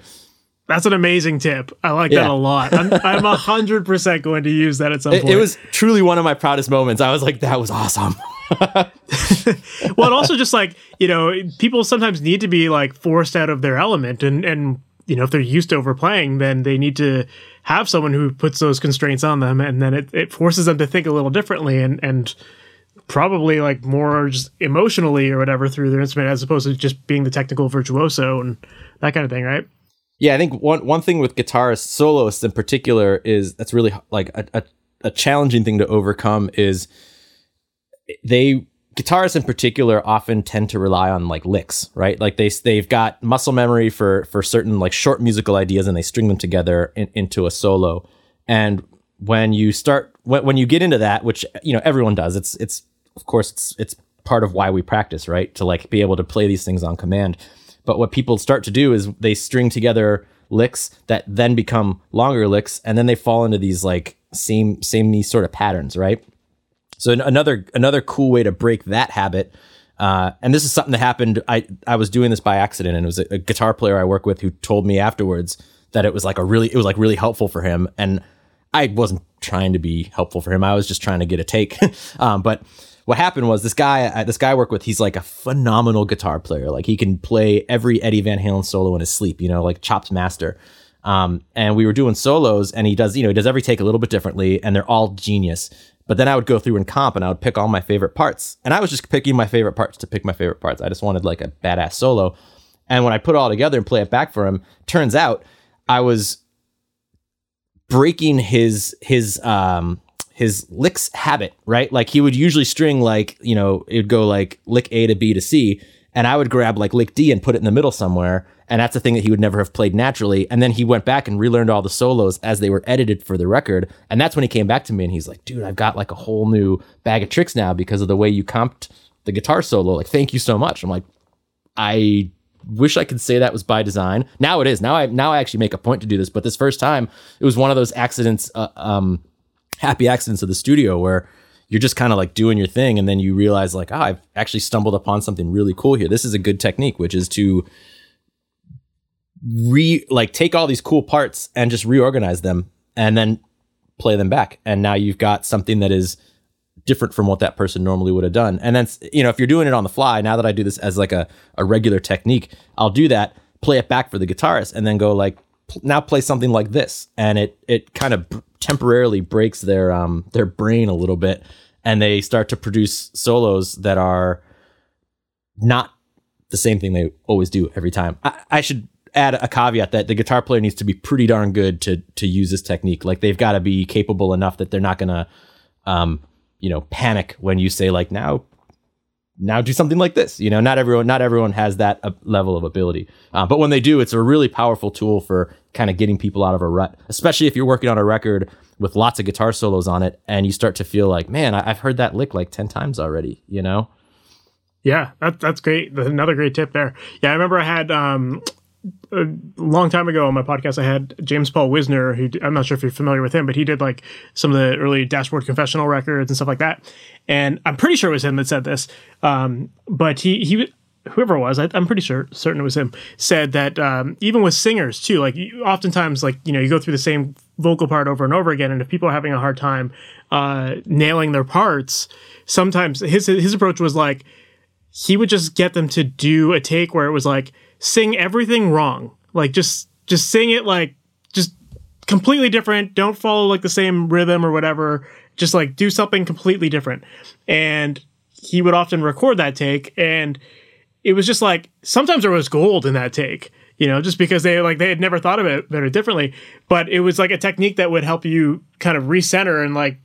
That's an amazing tip. I like yeah. that a lot. I'm a hundred percent going to use that at some it, point. It was truly one of my proudest moments. I was like, that was awesome. well, and also just like you know, people sometimes need to be like forced out of their element, and and you know, if they're used to overplaying, then they need to have someone who puts those constraints on them, and then it, it forces them to think a little differently, and and probably like more just emotionally or whatever through their instrument, as opposed to just being the technical virtuoso and that kind of thing, right? Yeah, I think one one thing with guitarists, soloists in particular, is that's really like a, a, a challenging thing to overcome is they guitarists in particular often tend to rely on like licks, right? Like they they've got muscle memory for for certain like short musical ideas and they string them together in, into a solo. And when you start when, when you get into that, which you know everyone does, it's it's of course it's it's part of why we practice, right? To like be able to play these things on command. But what people start to do is they string together licks that then become longer licks, and then they fall into these like same same sort of patterns, right? So another another cool way to break that habit. Uh, and this is something that happened. I I was doing this by accident, and it was a, a guitar player I work with who told me afterwards that it was like a really it was like really helpful for him. And I wasn't trying to be helpful for him. I was just trying to get a take. um, but what happened was this guy, uh, this guy I work with, he's like a phenomenal guitar player. Like he can play every Eddie Van Halen solo in his sleep, you know, like chopped master. Um, and we were doing solos and he does, you know, he does every take a little bit differently and they're all genius. But then I would go through and comp and I would pick all my favorite parts. And I was just picking my favorite parts to pick my favorite parts. I just wanted like a badass solo. And when I put it all together and play it back for him, turns out I was breaking his his um his licks habit, right? Like he would usually string like, you know, it would go like lick A to B to C, and I would grab like lick D and put it in the middle somewhere. And that's a thing that he would never have played naturally. And then he went back and relearned all the solos as they were edited for the record. And that's when he came back to me and he's like, dude, I've got like a whole new bag of tricks now because of the way you comped the guitar solo. Like, thank you so much. I'm like, I wish I could say that was by design. Now it is. Now I now I actually make a point to do this. But this first time, it was one of those accidents. Uh, um, happy accidents of the studio where you're just kind of like doing your thing and then you realize like oh, i've actually stumbled upon something really cool here. This is a good technique which is to re like take all these cool parts and just reorganize them and then play them back. And now you've got something that is different from what that person normally would have done. And then you know if you're doing it on the fly now that i do this as like a, a regular technique i'll do that play it back for the guitarist and then go like now play something like this. And it it kind of temporarily breaks their um their brain a little bit and they start to produce solos that are not the same thing they always do every time. I, I should add a caveat that the guitar player needs to be pretty darn good to to use this technique. Like they've got to be capable enough that they're not gonna um you know panic when you say like now now do something like this. You know, not everyone not everyone has that level of ability, uh, but when they do, it's a really powerful tool for kind of getting people out of a rut. Especially if you're working on a record with lots of guitar solos on it, and you start to feel like, man, I- have heard that lick like ten times already. You know. Yeah, that, that's great. Another great tip there. Yeah, I remember I had um, a long time ago on my podcast, I had James Paul Wisner, who I'm not sure if you're familiar with him, but he did like some of the early Dashboard Confessional records and stuff like that. And I'm pretty sure it was him that said this. Um, but he he whoever it was, I, am pretty sure certain it was him, said that um, even with singers too, like oftentimes, like you know, you go through the same vocal part over and over again, and if people are having a hard time uh, nailing their parts, sometimes his his approach was like he would just get them to do a take where it was like sing everything wrong, like just just sing it like just completely different. Don't follow like the same rhythm or whatever. Just like do something completely different, and he would often record that take and it was just like sometimes there was gold in that take you know just because they like they had never thought of it better differently. But it was like a technique that would help you kind of recenter and like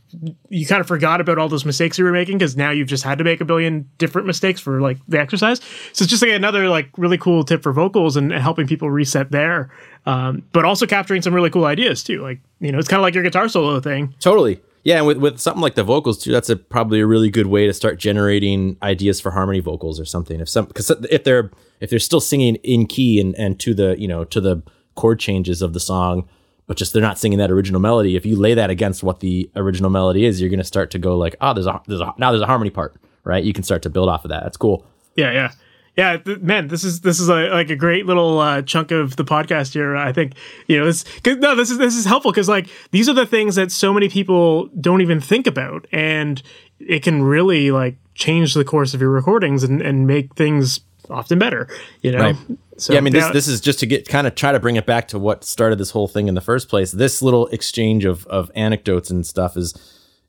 you kind of forgot about all those mistakes you were making because now you've just had to make a billion different mistakes for like the exercise. So it's just like another like really cool tip for vocals and, and helping people reset there. Um, but also capturing some really cool ideas too like you know it's kind of like your guitar solo thing. Totally yeah, and with, with something like the vocals too, that's a probably a really good way to start generating ideas for harmony vocals or something. If some because if they're if they're still singing in key and and to the you know to the chord changes of the song, but just they're not singing that original melody. If you lay that against what the original melody is, you're going to start to go like, oh, there's a there's a now there's a harmony part, right? You can start to build off of that. That's cool. Yeah, yeah yeah, th- man, this is this is a, like a great little uh, chunk of the podcast here. I think you know this. no, this is this is helpful because like these are the things that so many people don't even think about, and it can really like change the course of your recordings and and make things often better. You know. Right. So, yeah, I mean, this, this is just to get kind of try to bring it back to what started this whole thing in the first place. This little exchange of of anecdotes and stuff is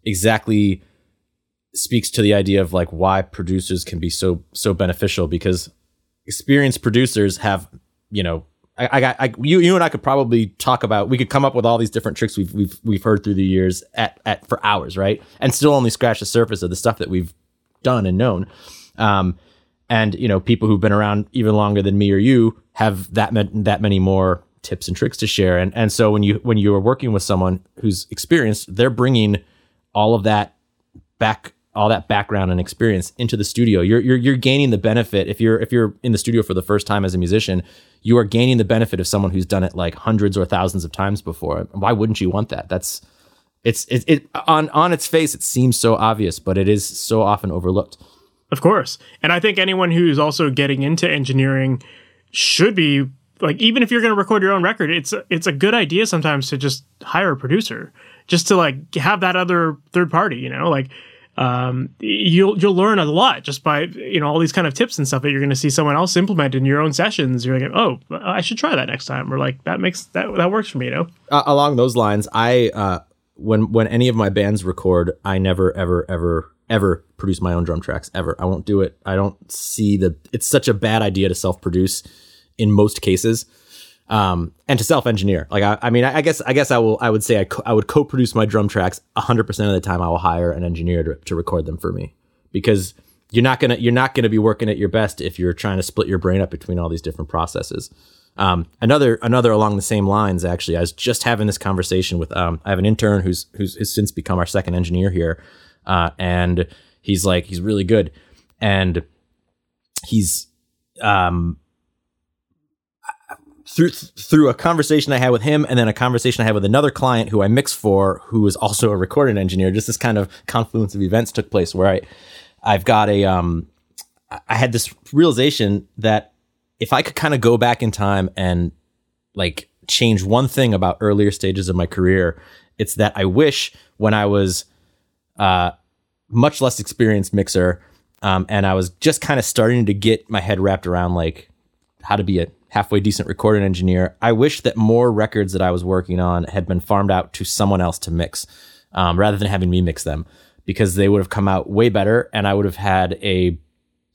exactly speaks to the idea of like why producers can be so so beneficial because experienced producers have you know I, I, I, you, you and I could probably talk about. We could come up with all these different tricks we've we've we've heard through the years at at for hours, right? And still only scratch the surface of the stuff that we've done and known. Um, and you know, people who've been around even longer than me or you have that that many more tips and tricks to share. And and so when you when you are working with someone who's experienced, they're bringing all of that back all that background and experience into the studio. You're, you're you're gaining the benefit if you're if you're in the studio for the first time as a musician, you are gaining the benefit of someone who's done it like hundreds or thousands of times before. Why wouldn't you want that? That's it's it, it on on its face it seems so obvious, but it is so often overlooked. Of course. And I think anyone who's also getting into engineering should be like even if you're going to record your own record, it's it's a good idea sometimes to just hire a producer just to like have that other third party, you know? Like um, you'll you'll learn a lot just by you know all these kind of tips and stuff that you're going to see someone else implement in your own sessions. You're like, oh, I should try that next time, or like that makes that that works for me. You know. Uh, along those lines, I uh, when when any of my bands record, I never ever ever ever produce my own drum tracks ever. I won't do it. I don't see the. It's such a bad idea to self produce in most cases um, and to self-engineer. Like I, I mean, I, I, guess I guess I will. I would say I, co- I would co-produce my drum tracks 100 percent of the time. I will hire an engineer to, to record them for me because you're not gonna you're not gonna be working at your best if you're trying to split your brain up between all these different processes. Um, another another along the same lines. Actually, I was just having this conversation with um, I have an intern who's who's has since become our second engineer here, uh, and he's like he's really good, and he's um through through a conversation I had with him, and then a conversation I had with another client who I mix for, who is also a recording engineer. Just this kind of confluence of events took place where I I've got a um I had this realization that if I could kind of go back in time and like change one thing about earlier stages of my career, it's that I wish when I was uh much less experienced mixer um, and I was just kind of starting to get my head wrapped around like how to be a halfway decent recording engineer. I wish that more records that I was working on had been farmed out to someone else to mix um, rather than having me mix them because they would have come out way better and I would have had a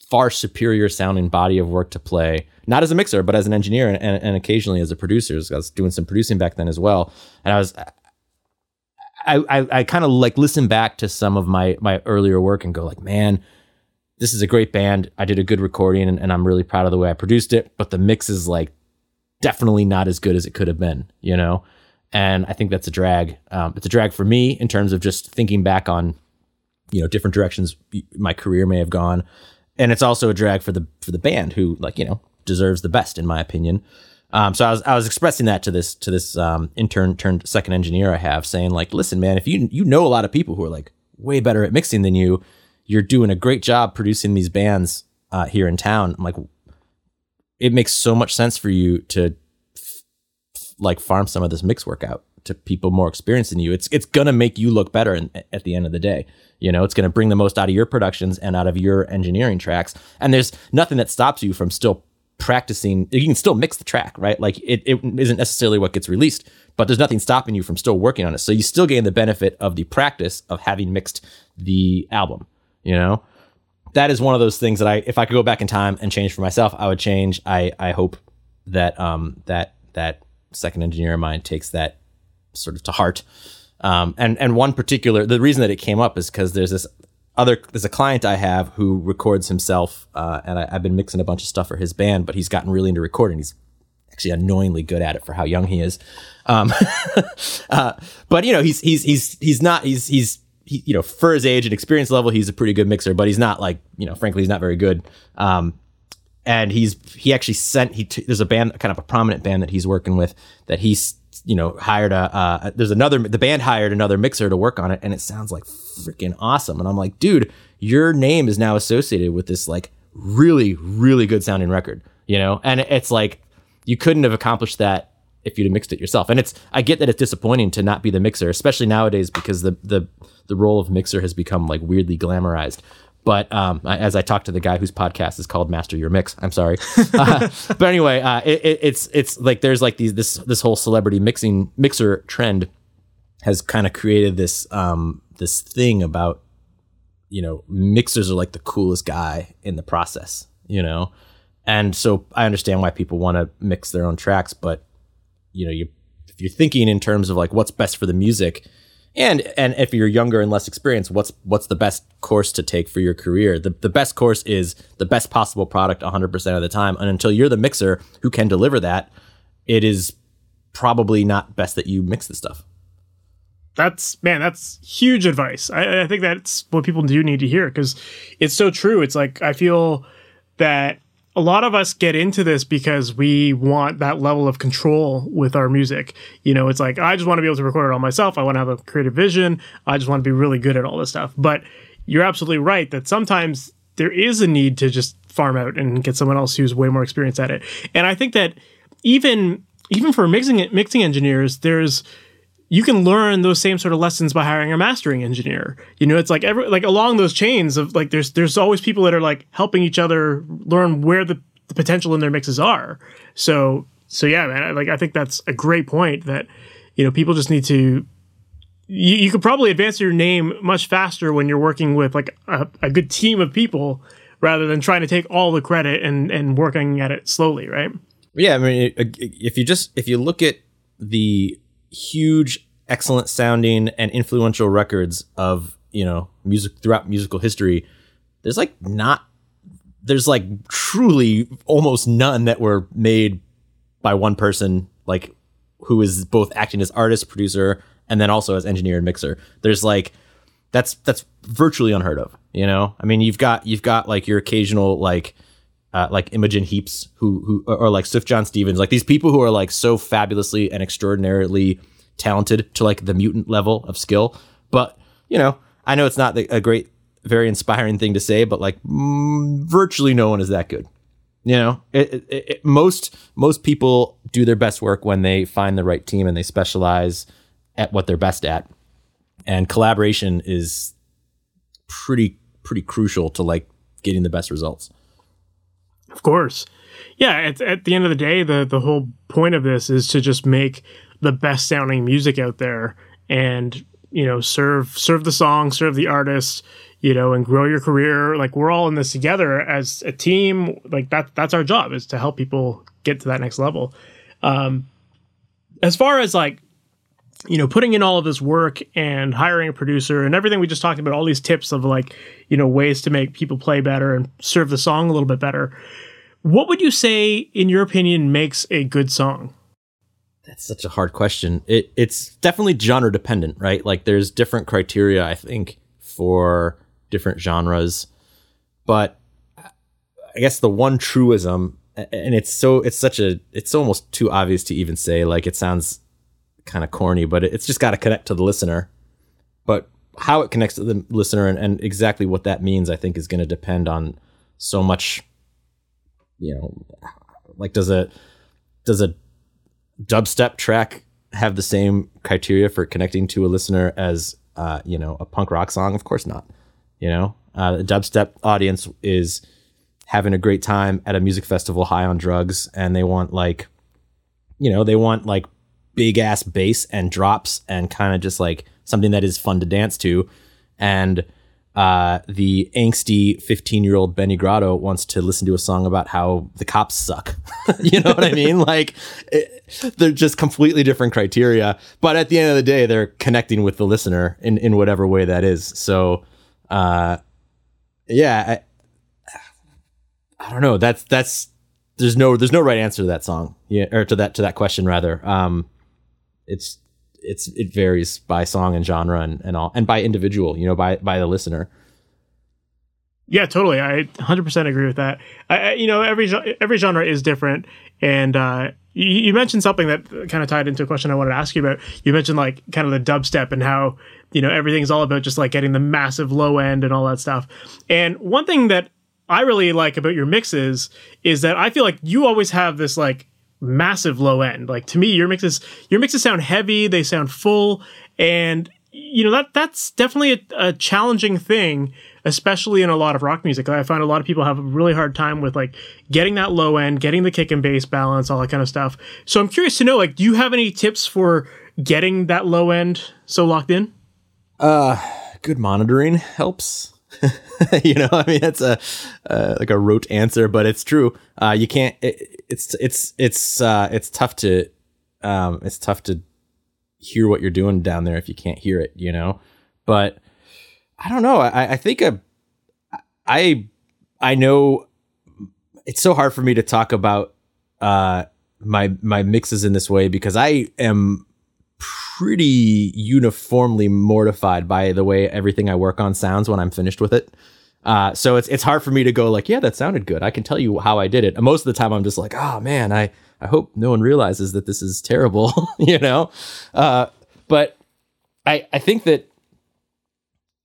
far superior sounding body of work to play, not as a mixer, but as an engineer and, and, occasionally as a producer. I was doing some producing back then as well. And I was, I, I, I kind of like listen back to some of my, my earlier work and go like, man, this is a great band. I did a good recording and, and I'm really proud of the way I produced it, but the mix is like definitely not as good as it could have been, you know? And I think that's a drag. Um, it's a drag for me in terms of just thinking back on, you know, different directions my career may have gone. And it's also a drag for the, for the band who like, you know, deserves the best in my opinion. Um, so I was I was expressing that to this to this um, intern turned second engineer I have, saying like, listen, man, if you you know a lot of people who are like way better at mixing than you, you're doing a great job producing these bands uh, here in town. I'm like, it makes so much sense for you to f- like farm some of this mix work out to people more experienced than you. It's it's gonna make you look better in, at the end of the day. You know, it's gonna bring the most out of your productions and out of your engineering tracks. And there's nothing that stops you from still practicing. You can still mix the track, right? Like it, it isn't necessarily what gets released, but there's nothing stopping you from still working on it. So you still gain the benefit of the practice of having mixed the album. You know, that is one of those things that I, if I could go back in time and change for myself, I would change. I I hope that um that that second engineer of mine takes that sort of to heart. Um, and and one particular the reason that it came up is because there's this other there's a client I have who records himself, uh, and I, have been mixing a bunch of stuff for his band, but he's gotten really into recording. He's actually annoyingly good at it for how young he is. Um, uh, but you know he's he's he's he's not he's he's he, you know for his age and experience level he's a pretty good mixer, but he's not like you know frankly he's not very good. Um, and he's he actually sent he t- there's a band kind of a prominent band that he's working with that he's you know hired a uh, there's another the band hired another mixer to work on it and it sounds like freaking awesome. And i'm like dude your name is now associated with this like really really good sounding record you know? And it's like you couldn't have accomplished that if you'd have mixed it yourself. And it's i get that it's disappointing to not be the mixer especially nowadays because the the the role of mixer has become like weirdly glamorized but um, as I talked to the guy whose podcast is called Master Your Mix, I'm sorry. Uh, but anyway, uh, it, it, it's it's like there's like these this this whole celebrity mixing mixer trend has kind of created this um, this thing about you know mixers are like the coolest guy in the process, you know, and so I understand why people want to mix their own tracks, but you know you if you're thinking in terms of like what's best for the music and and if you're younger and less experienced what's what's the best course to take for your career? The, the best course is the best possible product 100% of the time. And until you're the mixer who can deliver that it is probably not best that you mix the stuff. That's man that's huge advice. I, I think that's what people do need to hear because it's so true. It's like i feel that a lot of us get into this because we want that level of control with our music. You know, it's like, I just want to be able to record it all myself. I want to have a creative vision. I just want to be really good at all this stuff. But you're absolutely right that sometimes there is a need to just farm out and get someone else who's way more experienced at it. And I think that even even for mixing mixing engineers, there's you can learn those same sort of lessons by hiring a mastering engineer. You know, it's like every like along those chains of like there's there's always people that are like helping each other learn where the, the potential in their mixes are. So so yeah, man, like I think that's a great point that you know people just need to you, you could probably advance your name much faster when you're working with like a, a good team of people rather than trying to take all the credit and and working at it slowly, right? Yeah, I mean, if you just if you look at the huge, excellent sounding and influential records of you know music throughout musical history, there's like not there's like truly almost none that were made by one person like who is both acting as artist, producer, and then also as engineer and mixer. There's like that's that's virtually unheard of. You know, I mean, you've got you've got like your occasional like uh, like Imogen Heaps, who who or, or like Sufjan Stevens, like these people who are like so fabulously and extraordinarily talented to like the mutant level of skill. But you know, I know it's not a great, very inspiring thing to say, but like mm, virtually no one is that good. You know, it, it, it, most most people do their best work when they find the right team and they specialize at what they're best at. And collaboration is pretty pretty crucial to like getting the best results. Of course. Yeah, at, at the end of the day, the the whole point of this is to just make the best sounding music out there and you know serve serve the song, serve the artist, you know, and grow your career. Like we're all in this together as a team. Like that that's our job is to help people get to that next level. Um, as far as like you know putting in all of this work and hiring a producer and everything we just talked about all these tips of like you know ways to make people play better and serve the song a little bit better what would you say, in your opinion, makes a good song? That's such a hard question. It it's definitely genre dependent, right? Like there's different criteria, I think, for different genres. But I guess the one truism and it's so it's such a it's almost too obvious to even say like it sounds kind of corny but it's just got to connect to the listener. But how it connects to the listener and, and exactly what that means i think is going to depend on so much you know like does a does a dubstep track have the same criteria for connecting to a listener as uh, you know a punk rock song? Of course not you know? Uh, the dubstep audience is having a great time at a music festival high on drugs and they want like you know they want like big ass bass and drops and kind of just like something that is fun to dance to and uh, the angsty 15 year old Benny Grotto wants to listen to a song about how the cops suck. you know what I mean? Like, it, they're just completely different criteria. But at the end of the day, they're connecting with the listener in, in whatever way that is. So, uh, yeah, I don't know. That's that's there's no there's no right answer to that song. Yeah, or to that to that question rather. Um, it's it's it varies by song and genre and, and all and by individual. You know, by by the listener. Yeah, totally. I 100% agree with that. I, you know, every every genre is different, and uh, you, you, mentioned something that kind of tied into a question I wanted to ask you about. You mentioned like kind of the dubstep and how you know everything's all about just like getting the massive low end and all that stuff. And one thing that I really like about your mixes is that I feel like you always have this like massive low end. Like to me, your mixes your mixes sound heavy, they sound full, and you know that that's definitely a, a, challenging thing, especially in a lot of rock music. I find a lot of people have a really hard time with like getting that low end, getting the kick and bass balance, all that kind of stuff. So I'm curious to know, like, do you have any tips for getting that low end so locked in? Uh, good monitoring helps. you know, I mean, it's a uh, like a rote answer, but it's true. Uh, you can't. It, it's it's it's uh, it's tough to um, it's tough to hear what you're doing down there if you can't hear it. You know, but I don't know. I, I think a, I I know it's so hard for me to talk about uh, my my mixes in this way because I am pretty uniformly mortified by the way everything I work on sounds when I'm finished with it. Uh, so it's it's hard for me to go like, yeah, that sounded good. I can tell you how I did it. And most of the time, I'm just like, oh man, I I hope no one realizes that this is terrible, you know. Uh, but I I think that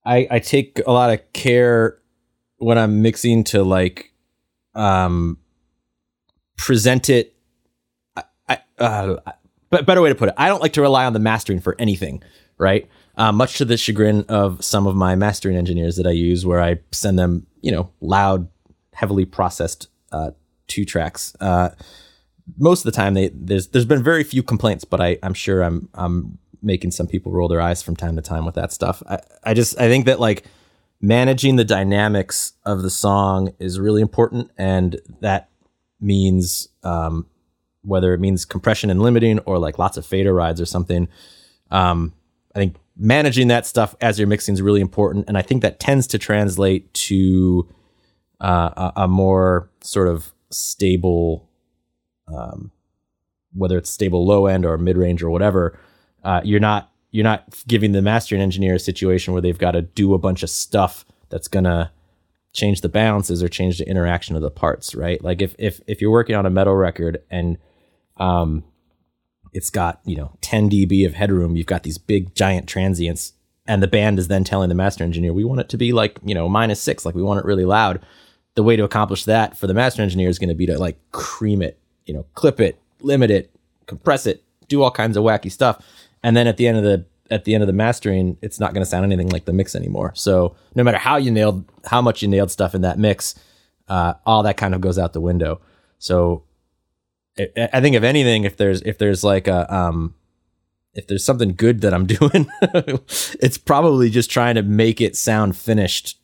I I take a lot of care when I'm mixing to like um present it. I, uh, but better way to put it, I don't like to rely on the mastering for anything, right? Uh, much to the chagrin of some of my mastering engineers that I use, where I send them, you know, loud, heavily processed uh, two tracks. Uh, most of the time, they there's there's been very few complaints, but I I'm sure I'm I'm making some people roll their eyes from time to time with that stuff. I, I just I think that like managing the dynamics of the song is really important, and that means um, whether it means compression and limiting or like lots of fader rides or something. Um, I think managing that stuff as you're mixing is really important, and I think that tends to translate to uh, a, a, more sort of stable, um, whether it's stable low end or mid range or whatever. Uh, you're not you're not giving the mastering engineer a situation where they've got to do a bunch of stuff that's gonna change the balances or change the interaction of the parts, right? Like if if if you're working on a metal record and um, it's got you know 10 dB of headroom. You've got these big giant transients, and the band is then telling the master engineer, "We want it to be like you know minus six, like we want it really loud." The way to accomplish that for the master engineer is going to be to like cream it, you know, clip it, limit it, compress it, do all kinds of wacky stuff, and then at the end of the at the end of the mastering, it's not going to sound anything like the mix anymore. So no matter how you nailed, how much you nailed stuff in that mix, uh, all that kind of goes out the window. So I think if anything, if there's if there's like a um, if there's something good that I'm doing, it's probably just trying to make it sound finished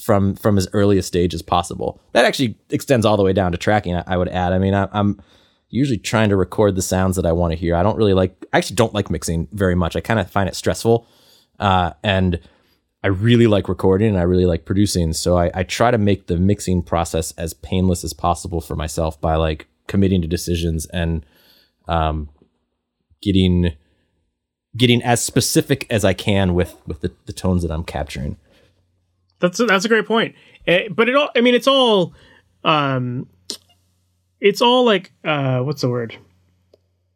from from as early a stage as possible. That actually extends all the way down to tracking. I, I would add. I mean, I, I'm usually trying to record the sounds that I want to hear. I don't really like. I actually don't like mixing very much. I kind of find it stressful, uh, and I really like recording and I really like producing. So I, I try to make the mixing process as painless as possible for myself by like committing to decisions and um, getting getting as specific as I can with with the, the tones that I'm capturing. That's a, that's a great point. Uh, but it all I mean it's all um, it's all like uh what's the word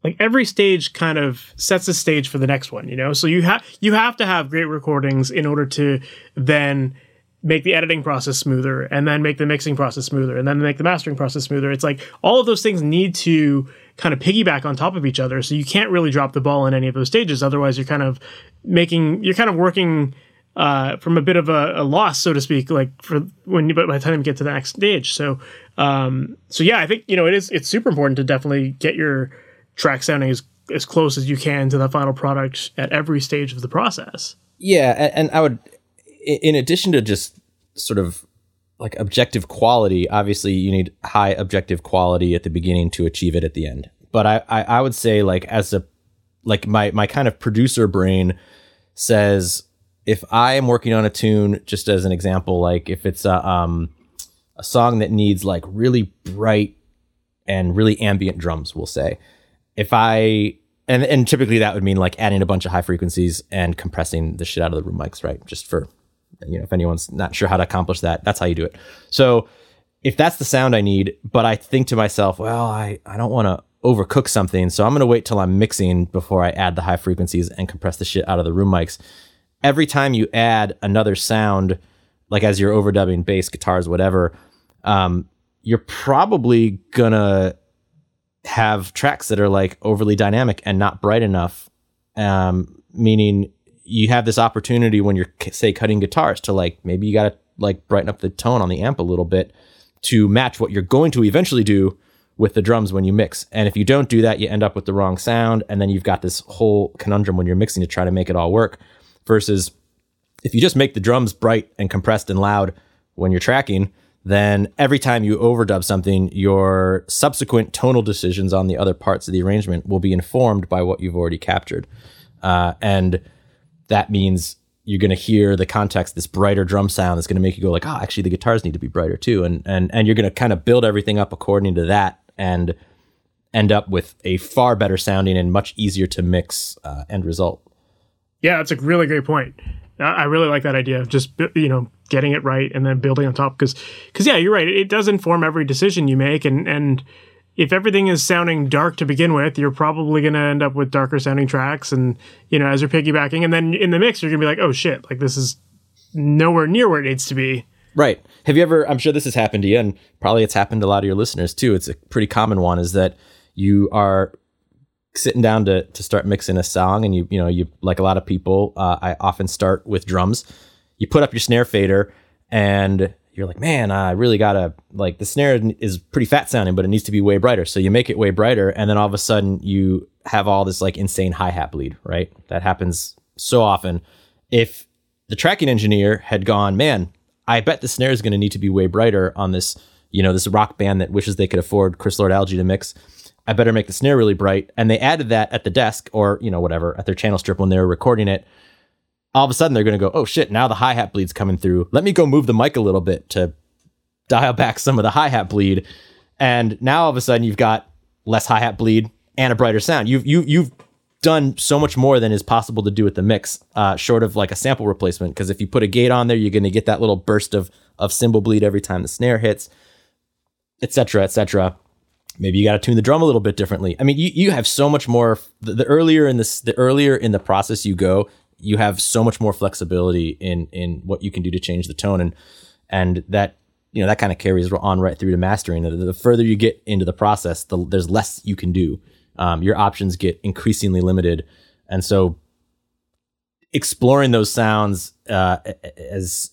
like every stage kind of sets the stage for the next one you know so you have you have to have great recordings in order to then make the editing process smoother and then make the mixing process smoother and then make the mastering process smoother it's like all of those things need to kind of piggyback on top of each other so you can't really drop the ball in any of those stages otherwise you're kind of making you're kind of working uh, from a bit of a, a, loss, so to speak, like for when you, by the time you get to the next stage. So, um, so yeah, I think you know it is it's super important to definitely get your track sounding as as close as you can to the final product at every stage of the process. Yeah, and, and I would, in addition to just sort of like objective quality, obviously you need high objective quality at the beginning to achieve it at the end. But I, I, I would say like as a like my my kind of producer brain says if I am working on a tune, just as an example, like if it's a um, a song that needs like really bright and really ambient drums, we'll say, if I and and typically that would mean like adding a bunch of high frequencies and compressing the shit out of the room mics, right? Just for you know, if anyone's not sure how to accomplish that, that's how you do it. So if that's the sound I need, but I think to myself, well, I I don't want to overcook something, so I'm going to wait till I'm mixing before I add the high frequencies and compress the shit out of the room mics every time you add another sound, like as you're overdubbing bass, guitars, whatever, um, you're probably gonna have tracks that are like overly dynamic and not bright enough. Um, meaning you have this opportunity when you're say cutting guitars to like maybe you gotta like brighten up the tone on the amp a little bit to match what you're going to eventually do with the drums when you mix. And if you don't do that, you end up with the wrong sound, and then you've got this whole conundrum when you're mixing to try to make it all work versus if you just make the drums bright and compressed and loud when you're tracking, then every time you overdub something, your subsequent tonal decisions on the other parts of the arrangement will be informed by what you've already captured. Uh, and that means you're going to hear the context, this brighter drum sound that's going to make you go like, oh, actually the guitars need to be brighter too. And, and, and you're going to kind of build everything up according to that and end up with a far better sounding and much easier to mix uh, end result. Yeah, that's a really great point. I really like that idea of just you know getting it right and then building on top because because yeah, you're right. It does inform every decision you make and and if everything is sounding dark to begin with, you're probably going to end up with darker sounding tracks and you know as you're piggybacking and then in the mix you're going to be like, "Oh shit, like this is nowhere near where it needs to be." Right. Have you ever I'm sure this has happened to you and probably it's happened to a lot of your listeners too. It's a pretty common one is that you are sitting down to to start mixing a song and you you know you like a lot of people uh, i often start with drums you put up your snare fader and you're like man i really gotta like the snare is pretty fat sounding but it needs to be way brighter so you make it way brighter and then all of a sudden you have all this like insane hi-hat bleed right that happens so often if the tracking engineer had gone man i bet the snare is going to need to be way brighter on this you know this rock band that wishes they could afford chris lord-alge to mix I better make the snare really bright. And they added that at the desk or, you know, whatever, at their channel strip when they were recording it. All of a sudden they're going to go, oh shit, now the hi hat bleed's coming through. Let me go move the mic a little bit to dial back some of the hi hat bleed. And now all of a sudden you've got less hi hat bleed and a brighter sound. You've, you, you've done so much more than is possible to do with the mix, uh, short of like a sample replacement. Because if you put a gate on there, you're going to get that little burst of, of cymbal bleed every time the snare hits, etc., etc maybe you got to tune the drum a little bit differently. I mean, you, you have so much more. The, the earlier in this, the earlier in the process you go, you have so much more flexibility in in what you can do to change the tone, and and that you know that kind of carries on right through to mastering. The, the further you get into the process, the, there's less you can do. Um, your options get increasingly limited, and so exploring those sounds uh, as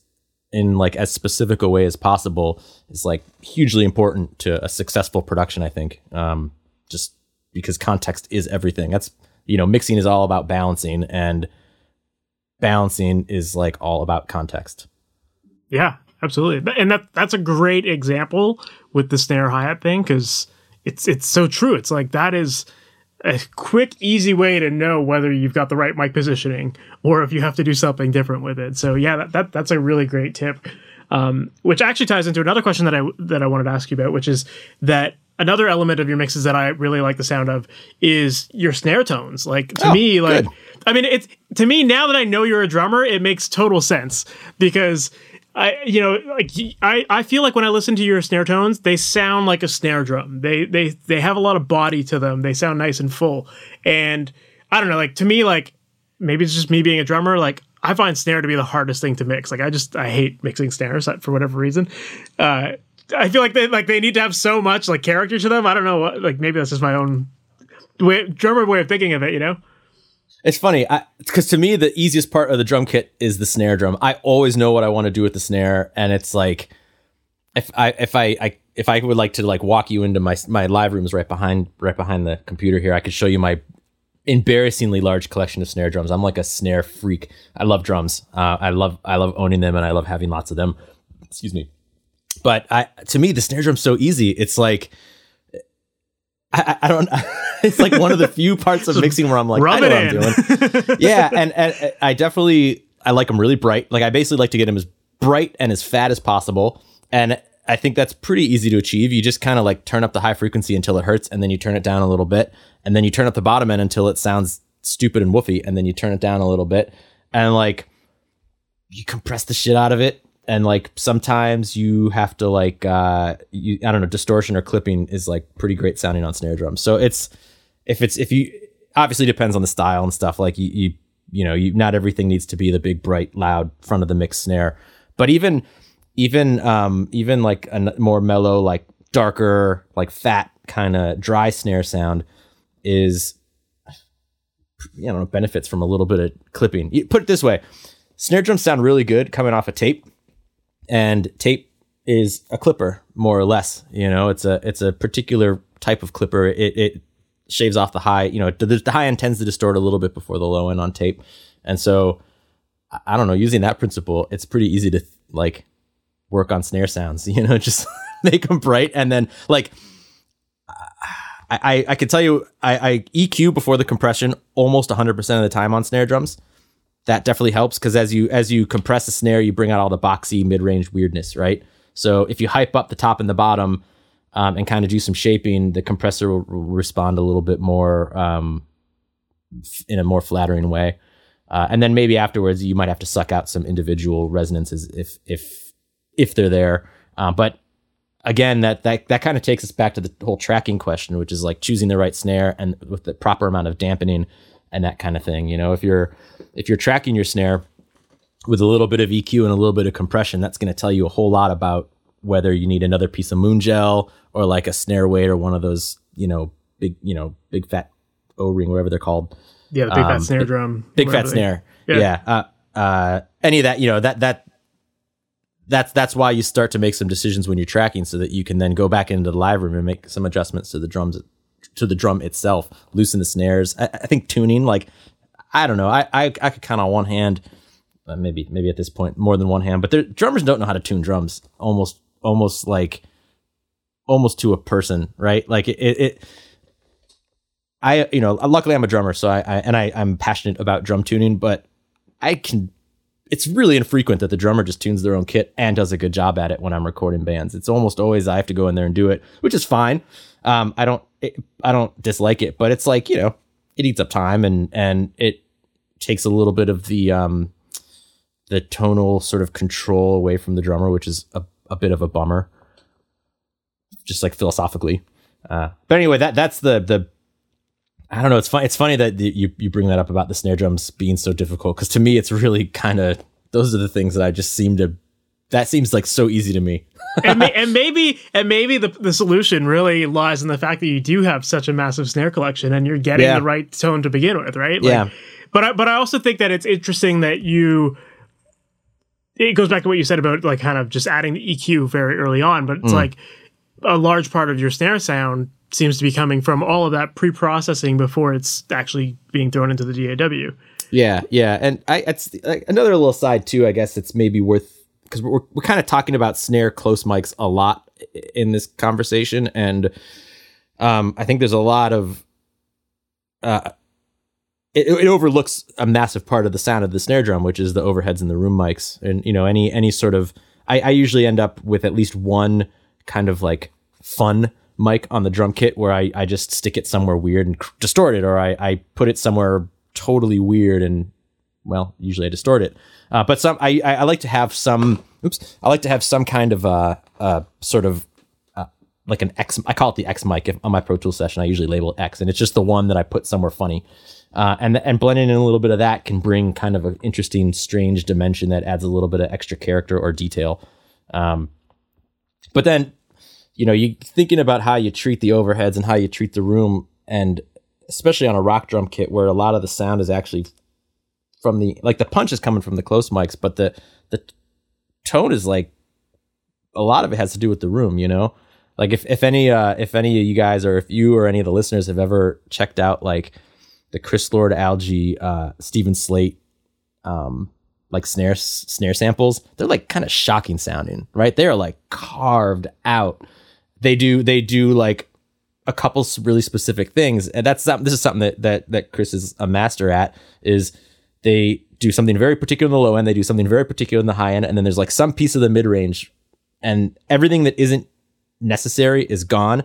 in like as specific a way as possible is like hugely important to a successful production. I think, um, just because context is everything. That's you know, mixing is all about balancing, and balancing is like all about context. Yeah, absolutely, and that that's a great example with the snare hi hat thing because it's it's so true. It's like that is a quick, easy way to know whether you've got the right mic positioning or if you have to do something different with it. So yeah, that, that that's a really great tip. Um, which actually ties into another question that I that I wanted to ask you about, which is that another element of your mixes that I really like the sound of is your snare tones. Like to oh, me, like good. I mean, it's to me now that I know you're a drummer, it makes total sense because I you know like I, I feel like when I listen to your snare tones, they sound like a snare drum. They they they have a lot of body to them. They sound nice and full. And I don't know, like to me, like maybe it's just me being a drummer. Like I find snare to be the hardest thing to mix. Like I just I hate mixing snares for whatever reason. Uh, I feel like they like they need to have so much like character to them. I don't know what like maybe that's just my own way, drummer way of thinking of it. You know. It's funny because to me the easiest part of the drum kit is the snare drum. I always know what I want to do with the snare, and it's like if I if I, I if I would like to like walk you into my my live rooms right behind right behind the computer here, I could show you my embarrassingly large collection of snare drums. I'm like a snare freak. I love drums. Uh, I love I love owning them, and I love having lots of them. Excuse me. But I to me the snare drum's so easy. It's like I, I don't. It's like one of the few parts of mixing where I'm like, I know what I'm doing. yeah, and, and I definitely I like them really bright. Like I basically like to get them as bright and as fat as possible, and I think that's pretty easy to achieve. You just kind of like turn up the high frequency until it hurts, and then you turn it down a little bit, and then you turn up the bottom end until it sounds stupid and woofy, and then you turn it down a little bit, and like you compress the shit out of it, and like sometimes you have to like uh you I don't know distortion or clipping is like pretty great sounding on snare drums. So it's if it's if you obviously depends on the style and stuff like you you you know you not everything needs to be the big bright loud front of the mix snare, but even even um even like a more mellow like darker like fat kind of dry snare sound is you know benefits from a little bit of clipping. You put it this way, snare drums sound really good coming off a tape and tape is a clipper more or less you know? It's a it's a particular type of clipper. It, it shaves off the high you know the, the high end tends to distort a little bit before the low end on tape and so i don't know using that principle it's pretty easy to like work on snare sounds you know just make them bright and then like I, I, I can tell you I, I EQ before the compression almost 100% of the time on snare drums that definitely helps because as you as you compress the snare, you bring out all the boxy mid range weirdness, right? So if you hype up the top and the bottom um, and kind of do some shaping, the compressor will, respond a little bit more um, in a more flattering way. Uh, and then maybe afterwards, you might have to suck out some individual resonances if if if they're there. Uh, but again, that that that kind of takes us back to the whole tracking question, which is like choosing the right snare and with the proper amount of dampening and that kind of thing. You know, if you're if you're tracking your snare with a little bit of EQ and a little bit of compression, that's going to tell you a whole lot about whether you need another piece of moon gel or like a snare weight or one of those, you know, big, you know, big fat O ring, whatever they're called. Yeah, the big um, fat snare drum. Big fat snare. Yeah. yeah. Uh, uh, any of that, you know, that that that's that's why you start to make some decisions when you're tracking, so that you can then go back into the live room and make some adjustments to the drums to the drum itself, loosen the snares. I, I think tuning, like I don't know. I I, I could count on one hand, uh, maybe maybe at this point more than one hand. But drummers don't know how to tune drums. Almost almost like almost to a person, right? Like it. it, it I you know luckily I'm a drummer, so I, I and I I'm passionate about drum tuning, but I can it's really infrequent that the drummer just tunes their own kit and does a good job at it when I'm recording bands. It's almost always I have to go in there and do it, which is fine. Um, I don't it, I don't dislike it, but it's like you know it eats up time and and it takes a little bit of the um, the tonal sort of control away from the drummer, which is a, a bit of a bummer. Just like philosophically, uh, but anyway, that that's the the. I don't know. It's fun. It's funny that you you bring that up about the snare drums being so difficult because to me, it's really kind of those are the things that I just seem to. That seems like so easy to me. and, may, and, maybe and maybe the, the solution really lies in the fact that you do have such a massive snare collection and you're getting yeah. the right tone to begin with, right? Like, yeah. But I, but I also think that it's interesting that you. It goes back to what you said about like kind of just adding the EQ very early on, but it's mm. like a large part of your snare sound seems to be coming from all of that pre-processing before it's actually being thrown into the DAW. Yeah, yeah, and I it's like, another little side too. I guess it's maybe worth because we're we're kind of talking about snare close mics a lot in this conversation, and um, I think there's a lot of uh, it, it, overlooks a massive part of the sound of the snare drum, which is the overheads and the room mics, and you know any any sort of. I, I usually end up with at least one kind of like fun mic on the drum kit where I, I just stick it somewhere weird and distort it, or I, I put it somewhere totally weird and well, usually I distort it. Uh, but some I, I like to have some oops, I like to have some kind of uh, uh sort of uh, like an X. I call it the X mic if, on my Pro Tools session. I usually label X, and it's just the one that I put somewhere funny. Uh, and and blending in a little bit of that can bring kind of an interesting, strange dimension that adds a little bit of extra character or detail. Um, but then, you know, you thinking about how you treat the overheads and how you treat the room, and especially on a rock drum kit where a lot of the sound is actually from the like the punch is coming from the close mics, but the the tone is like a lot of it has to do with the room, you know? Like if, if any uh if any of you guys or if you or any of the listeners have ever checked out like the Chris Lord Alge uh Steven Slate um like snare snare samples, they're like kind of shocking sounding, right? They're like carved out. They do they do like a couple really specific things, and that's this is something that that that Chris is a master at is they do something very particular in the low end, they do something very particular in the high end, and then there's like some piece of the mid range, and everything that isn't necessary is gone.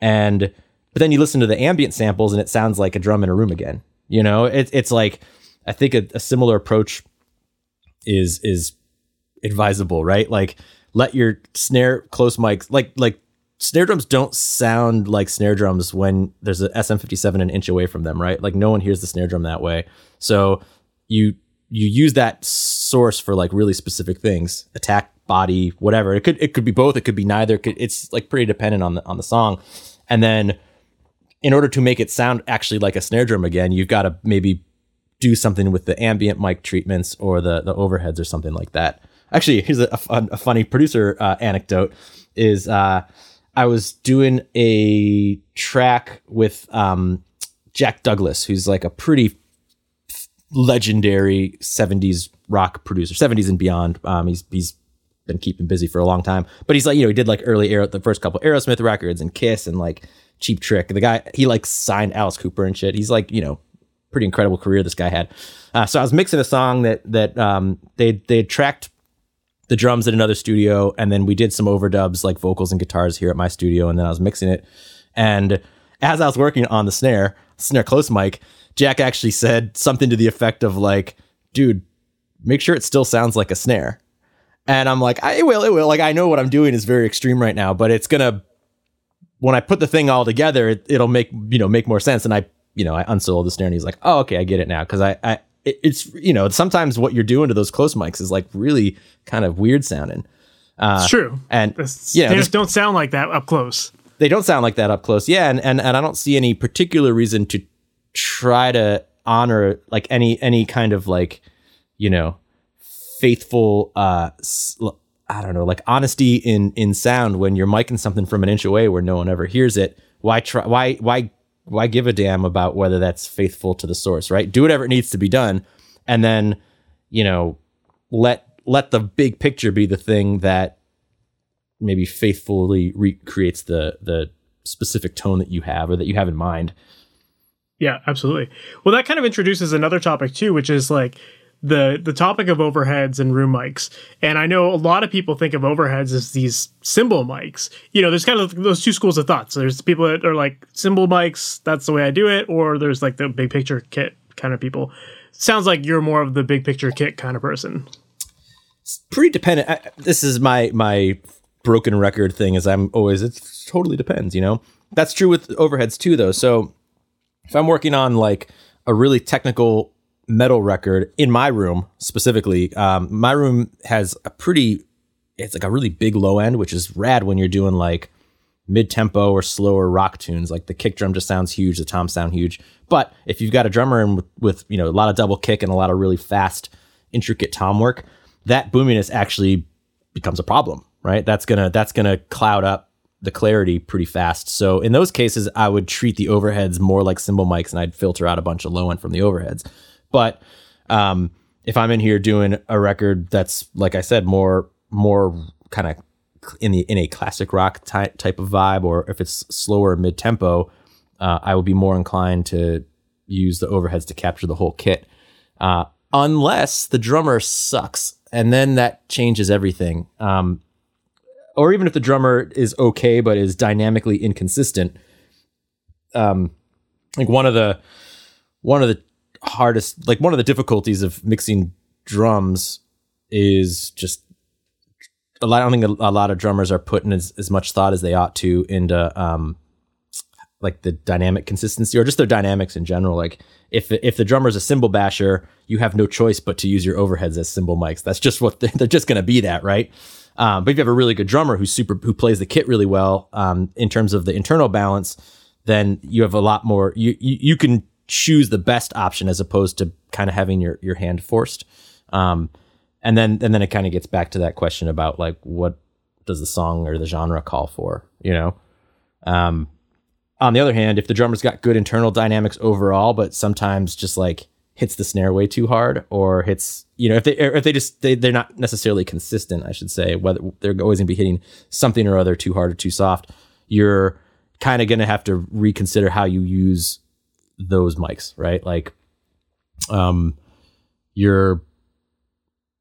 And but then you listen to the ambient samples, and it sounds like a drum in a room again. You know, it, it's like I think a, a similar approach is is advisable, right? Like let your snare close mics like like snare drums don't sound like snare drums when there's a SM57 an inch away from them, right? Like no one hears the snare drum that way. So you you use that source for like really specific things attack body whatever it could it could be both it could be neither it could, it's like pretty dependent on the on the song and then in order to make it sound actually like a snare drum again you've got to maybe do something with the ambient mic treatments or the the overheads or something like that actually here's a, a, a funny producer uh, anecdote is uh, i was doing a track with um, jack douglas who's like a pretty legendary 70s rock producer, 70s and beyond. Um, he's he's been keeping busy for a long time, but he's like you know he did like early Aero, the first couple Aerosmith records and Kiss and like Cheap Trick. The guy he like signed Alice Cooper and shit. He's like you know pretty incredible career this guy had. Uh, so I was mixing a song that that um, they they tracked the drums at another studio, and then we did some overdubs like vocals and guitars here at my studio, and then I was mixing it. And as I was working on the snare, snare close mic, Jack actually said something to the effect of like, dude, make sure it still sounds like a snare. And I'm like, I will, it will. Like, I know what I'm doing is very extreme right now, but it's gonna when I put the thing all together, it, will make you know make more sense. And I, you know, I unsoloed the snare, and he's like, oh, okay, I get it now. Because I, I, it's you know, sometimes what you're doing to those close mics is like really kind of weird sounding. Uh, it's true, and yeah, they just don't sound like that up close. They don't sound like that up close. Yeah, and and and I don't see any particular reason to try to honor like any any kind of like you know faithful uh I don't know like honesty in in sound when you're miking something from an inch away where no one ever hears it why try why why why give a damn about whether that's faithful to the source right do whatever it needs to be done and then you know let let the big picture be the thing that maybe faithfully recreates the the specific tone that you have or that you have in mind yeah, absolutely. Well, that kind of introduces another topic too, which is like the the topic of overheads and room mics. And I know a lot of people think of overheads as these cymbal mics. You know, there's kind of those two schools of thoughts. There's people that are like cymbal mics, that's the way I do it, or there's like the big picture kit kind of people. Sounds like you're more of the big picture kit kind of person. It's pretty dependent. I, this is my my broken record thing. Is I'm always it totally depends. You know, that's true with overheads too, though. So if I'm working on like a really technical metal record in my room specifically, um, my room has a pretty, it's like a really big low end, which is rad when you're doing like mid tempo or slower rock tunes. Like the kick drum just sounds huge, the toms sound huge. But if you've got a drummer in with, with you know a lot of double kick and a lot of really fast, intricate tom work, that boominess actually becomes a problem, right? That's gonna that's gonna cloud up the clarity pretty fast. So in those cases, I would treat the overheads more like cymbal mics and I'd filter out a bunch of low end from the overheads. But um, if I'm in here doing a record that's like I said, more more kind of in the in a classic rock ty- type of vibe, or if it's slower mid tempo, uh, I would be more inclined to use the overheads to capture the whole kit. Uh, unless the drummer sucks, and then that changes everything. Um, or even if the drummer is okay but is dynamically inconsistent um like one of the one of the hardest like one of the difficulties of mixing drums is just a lot. I don't think a, a lot of drummers are putting as, as much thought as they ought to into um, like the dynamic consistency or just their dynamics in general. Like if if the drummer's a cymbal basher, you have no choice but to use your overheads as cymbal mics. That's just what they're, they're just going to be that, right? Um, but if you have a really good drummer who's super who plays the kit really well um, in terms of the internal balance, then you have a lot more. You you, you can choose the best option as opposed to kind of having your your hand forced. Um, and then and then it kind of gets back to that question about like what does the song or the genre call for, you know? Um, on the other hand, if the drummer's got good internal dynamics overall, but sometimes just like hits the snare way too hard or hits, you know, if they if they just they, they're not necessarily consistent, I should say, whether they're always gonna be hitting something or other too hard or too soft, you're kind of gonna have to reconsider how you use those mics, right? Like um your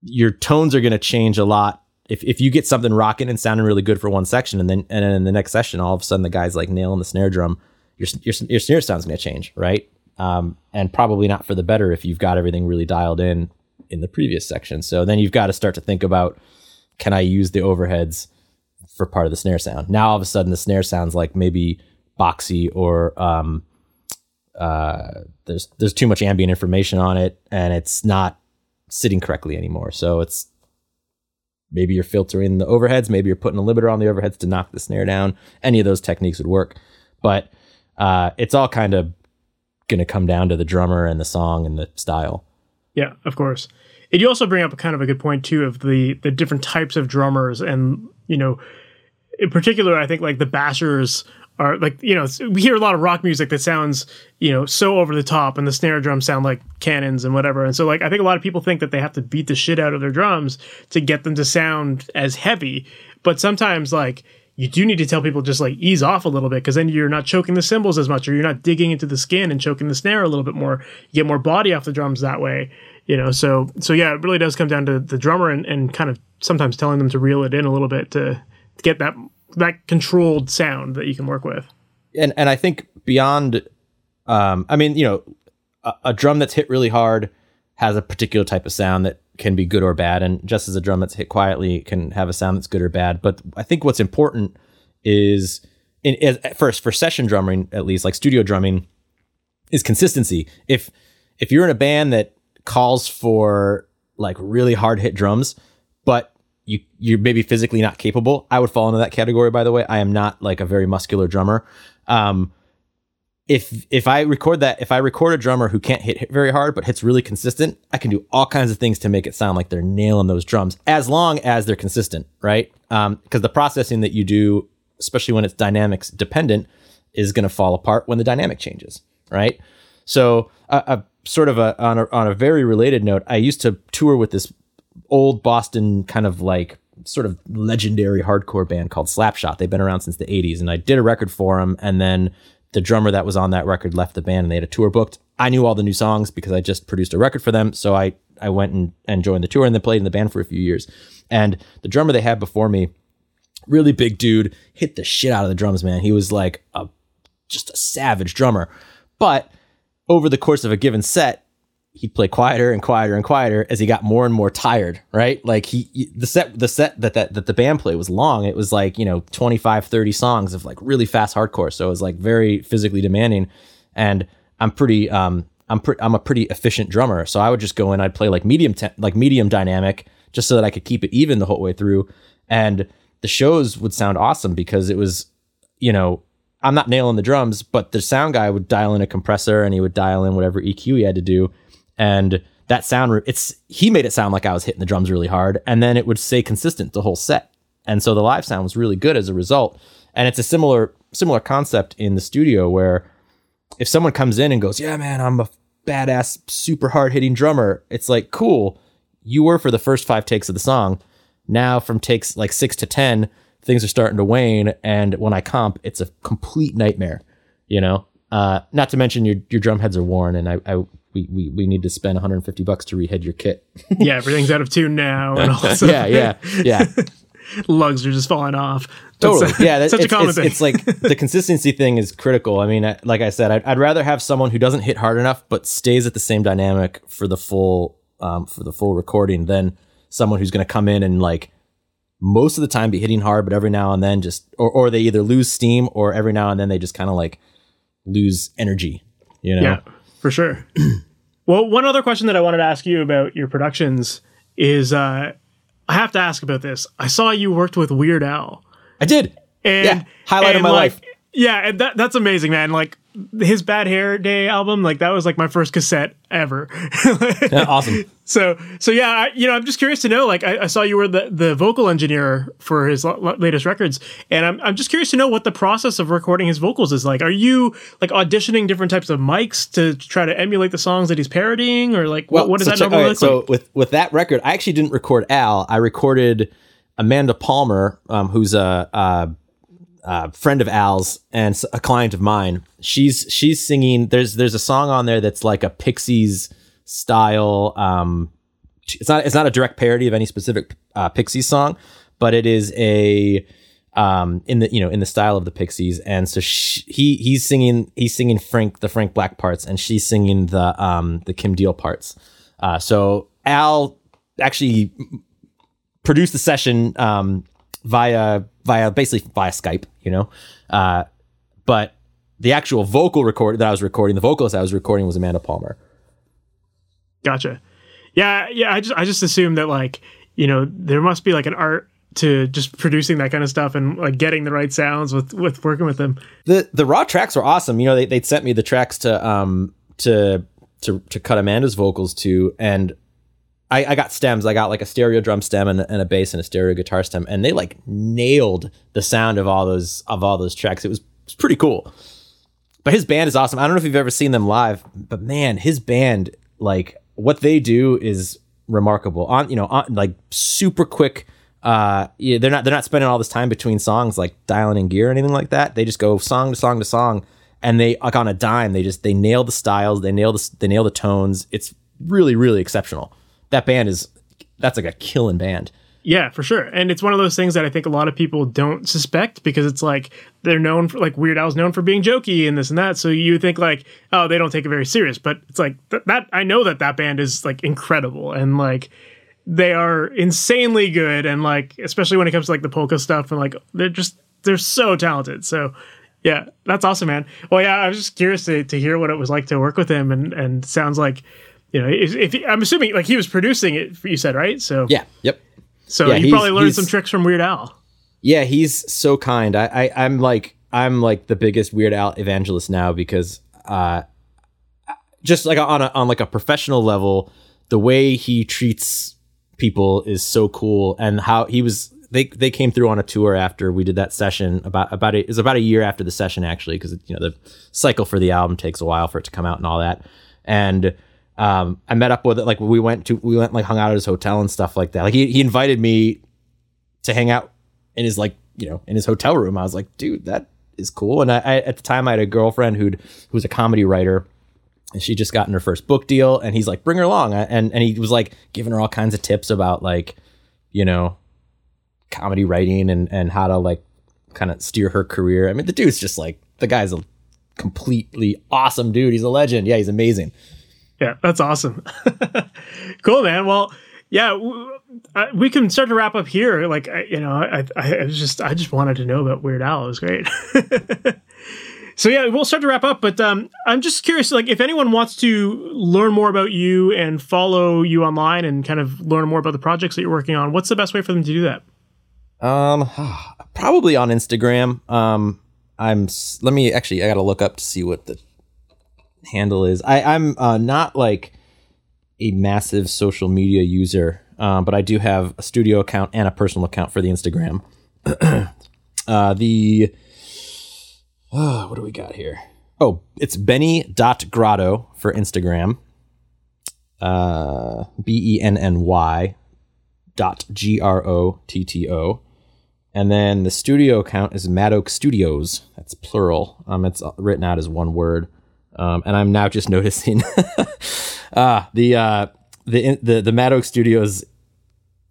your tones are gonna change a lot. If, if you get something rocking and sounding really good for one section and then and then in the next session all of a sudden the guy's like nailing the snare drum your your, your snare sound's going to change right? Um, and probably not for the better if you've got everything really dialed in in the previous section. So then you've got to start to think about can i use the overheads for part of the snare sound? Now all of a sudden the snare sounds like maybe boxy or um, uh, there's there's too much ambient information on it and it's not sitting correctly anymore so it's maybe you're filtering the overheads, maybe you're putting a limiter on the overheads to knock the snare down. Any of those techniques would work, but uh, it's all kind of going to come down to the drummer and the song and the style. Yeah, of course. And you also bring up kind of a good point too of the the different types of drummers, and you know, in particular, I think like the bashers are like you know we hear a lot of rock music that sounds you know so over the top and the snare drums sound like cannons and whatever. And so like i think a lot of people think that they have to beat the shit out of their drums to get them to sound as heavy. But sometimes like you do need to tell people just like ease off a little bit because then you're not choking the cymbals as much or you're not digging into the skin and choking the snare a little bit more. You get more body off the drums that way you know? So so yeah it really does come down to the drummer and, and kind of sometimes telling them to reel it in a little bit to, to get that that controlled sound that you can work with. And and I think beyond, um, I mean, you know, a, a, drum that's hit really hard has a particular type of sound that can be good or bad, and just as a drum that's hit quietly can have a sound that's good or bad. But I think what's important is, in first for session drumming, at least like studio drumming, is consistency. If if you're in a band that calls for like really hard hit drums, but you you're maybe physically not capable. I would fall into that category. By the way, I am not like a very muscular drummer. Um, if if I record that, if I record a drummer who can't hit, hit very hard but hits really consistent, I can do all kinds of things to make it sound like they're nailing those drums, as long as they're consistent, right? Because um, the processing that you do, especially when it's dynamics dependent, is going to fall apart when the dynamic changes, right? So, a, a sort of a on a on a very related note, I used to tour with this old Boston kind of like sort of legendary hardcore band called Slapshot. They've been around since the 80s and I did a record for them and then the drummer that was on that record left the band and they had a tour booked. I knew all the new songs because I just produced a record for them, so I I went and, and joined the tour and then played in the band for a few years. And the drummer they had before me, really big dude, hit the shit out of the drums, man. He was like a just a savage drummer. But over the course of a given set, he'd play quieter and quieter and quieter as he got more and more tired right? Like he the set the set that that, that the band played was long. It was like you know 25 30 songs of like really fast hardcore. So it was like very physically demanding. And i'm pretty um i'm pretty i'm a pretty efficient drummer. So i would just go in i'd play like medium te- like medium dynamic just so that i could keep it even the whole way through. And the shows would sound awesome because it was you know i'm not nailing the drums but the sound guy would dial in a compressor and he would dial in whatever eq he had to do and that sound it's he made it sound like I was hitting the drums really hard and then it would stay consistent the whole set. And so the live sound was really good as a result. And it's a similar similar concept in the studio where if someone comes in and goes, "Yeah, man, I'm a badass super hard hitting drummer." It's like, "Cool. You were for the first 5 takes of the song. Now from takes like 6 to 10, things are starting to wane and when I comp, it's a complete nightmare, you know? Uh, not to mention your your drum heads are worn and I, I we, we, we need to spend 150 bucks to rehead your kit. yeah, everything's out of tune now. And also, yeah, yeah, yeah. Lugs are just falling off. Totally. That's, yeah, that's such it's, a common it's, thing. it's like the consistency thing is critical. I mean, like I said, I'd, I'd, rather have someone who doesn't hit hard enough but stays at the same dynamic for the full um, for the full recording than someone who's going to come in and like most of the time be hitting hard, but every now and then just or or they either lose steam or every now and then they just kind of like lose energy. You know? Yeah, for sure. well, one other question that I wanted to ask you about your productions is uh, I have to ask about this. I saw you worked with Weird Al. I did. And, yeah, highlight and of my like, life. Yeah, and that, that's amazing, man. Like his Bad Hair Day album, like that was like my first cassette ever. Yeah, awesome. So, so yeah, I, you know, I'm just curious to know. Like, I, I saw you were the, the vocal engineer for his l- latest records, and I'm I'm just curious to know what the process of recording his vocals is like. Are you like auditioning different types of mics to try to emulate the songs that he's parodying, or like what, what does so that check- normally right, look so like? So with with that record, I actually didn't record Al. I recorded Amanda Palmer, um, who's a, a, a friend of Al's and a client of mine. She's she's singing. There's there's a song on there that's like a Pixies style. Um, it's not it's not a direct parody of any specific uh, Pixies song, but it is a um in the you know in the style of the Pixies, and so sh he he's singing he's singing Frank the Frank Black parts, and she's singing the um the Kim Deal parts. Uh, so Al actually produced the session um via via basically via Skype, you know, uh, but the actual vocal record that I was recording, the vocalist I was recording was Amanda Palmer. Gotcha. Yeah, yeah. I just I just assumed that like you know there must be like an art to just producing that kind of stuff and like getting the right sounds with with working with them. the the raw tracks were awesome. You know, they they'd sent me the tracks to um to to to cut Amanda's vocals to, and I, I got stems. I got like a stereo drum stem and, and a bass and a stereo guitar stem, and they like nailed the sound of all those of all those tracks. It was, it was pretty cool. But his band is awesome. I don't know if you've ever seen them live, but man, his band like what they do is remarkable. On you know, on, like super quick. Uh, yeah, they're not they're not spending all this time between songs like dialing in gear or anything like that. They just go song to song to song, and they like on a dime. They just they nail the styles, they nail the they nail the tones. It's really really exceptional. That band is that's like a killing band. Yeah, for sure. And it's one of those things that I think a lot of people don't suspect because it's like they're known for like Weird Al's known for being jokey and this and that. So you think like, oh, they don't take it very serious. But it's like th- that. I know that that band is like incredible and like they are insanely good and like especially when it comes to like the polka stuff and like they're just they're so talented. So yeah, that's awesome, man. Well, yeah, I was just curious to, to hear what it was like to work with him and and sounds like. You know, if, if he, I'm assuming like he was producing it, you said right? So Yeah. Yep. so Yeah, you probably learned some tricks from Weird Al. Yeah, he's so kind. I, I I'm like I'm like the biggest Weird Al evangelist now because uh just like on a on like a professional level, the way he treats people is so cool and how he was they they came through on a tour after we did that session about about it was about a year after the session actually because you know the cycle for the album takes a while for it to come out and all that and um I met up with it like we went to we went like hung out at his hotel and stuff like that like he, he invited me to hang out in his like you know in his hotel room. I was like, dude, that is cool. And I, I at the time I had a girlfriend who'd who was a comedy writer, and she just gotten her first book deal. And he's like, bring her along. And and he was like giving her all kinds of tips about like, you know, comedy writing and and how to like kind of steer her career. I mean, the dude's just like the guy's a completely awesome dude. He's a legend. Yeah, he's amazing. Yeah, that's awesome. cool, man. Well, yeah, we can start to wrap up here. Like, you know, I, I, just, I just wanted to know about Weird Al. It was great. so yeah, we'll start to wrap up. But um, I'm just curious, like, if anyone wants to learn more about you and follow you online and kind of learn more about the projects that you're working on, what's the best way for them to do that? Um, probably on Instagram. Um, I'm. Let me actually. I gotta look up to see what the handle is. I I'm uh, not like a massive social media user, um, but I do have a studio account and a personal account for the Instagram. uh, the uh, what do we got here? Oh, it's Benny dot Grotto for Instagram. Uh, B E N N Y dot G R O T T O. And then the studio account is Mad Oak Studios. That's plural. Um, it's written out as one word. Um, and I'm now just noticing uh, the uh, the the the Mad Oak Studios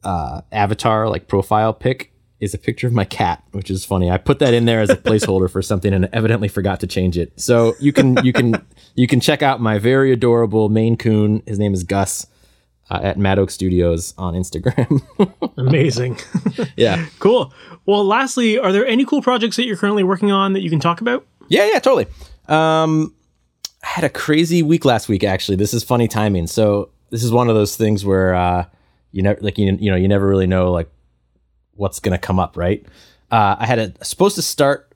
uh, avatar like profile pic is a picture of my cat, which is funny. I put that in there as a placeholder for something and evidently forgot to change it. So you can you can you can check out my very adorable Maine Coon. His name is Gus. uh, at Mad Oak Studios on Instagram. Amazing. yeah. Cool. Well, lastly, are there any cool projects that you're currently working on that you can talk about? Yeah, yeah, totally. Um, I had a crazy week last week. Actually, this is funny timing. So this is one of those things where uh, you never like you you know you never really know like what's gonna come up, right? Uh, I had a supposed to start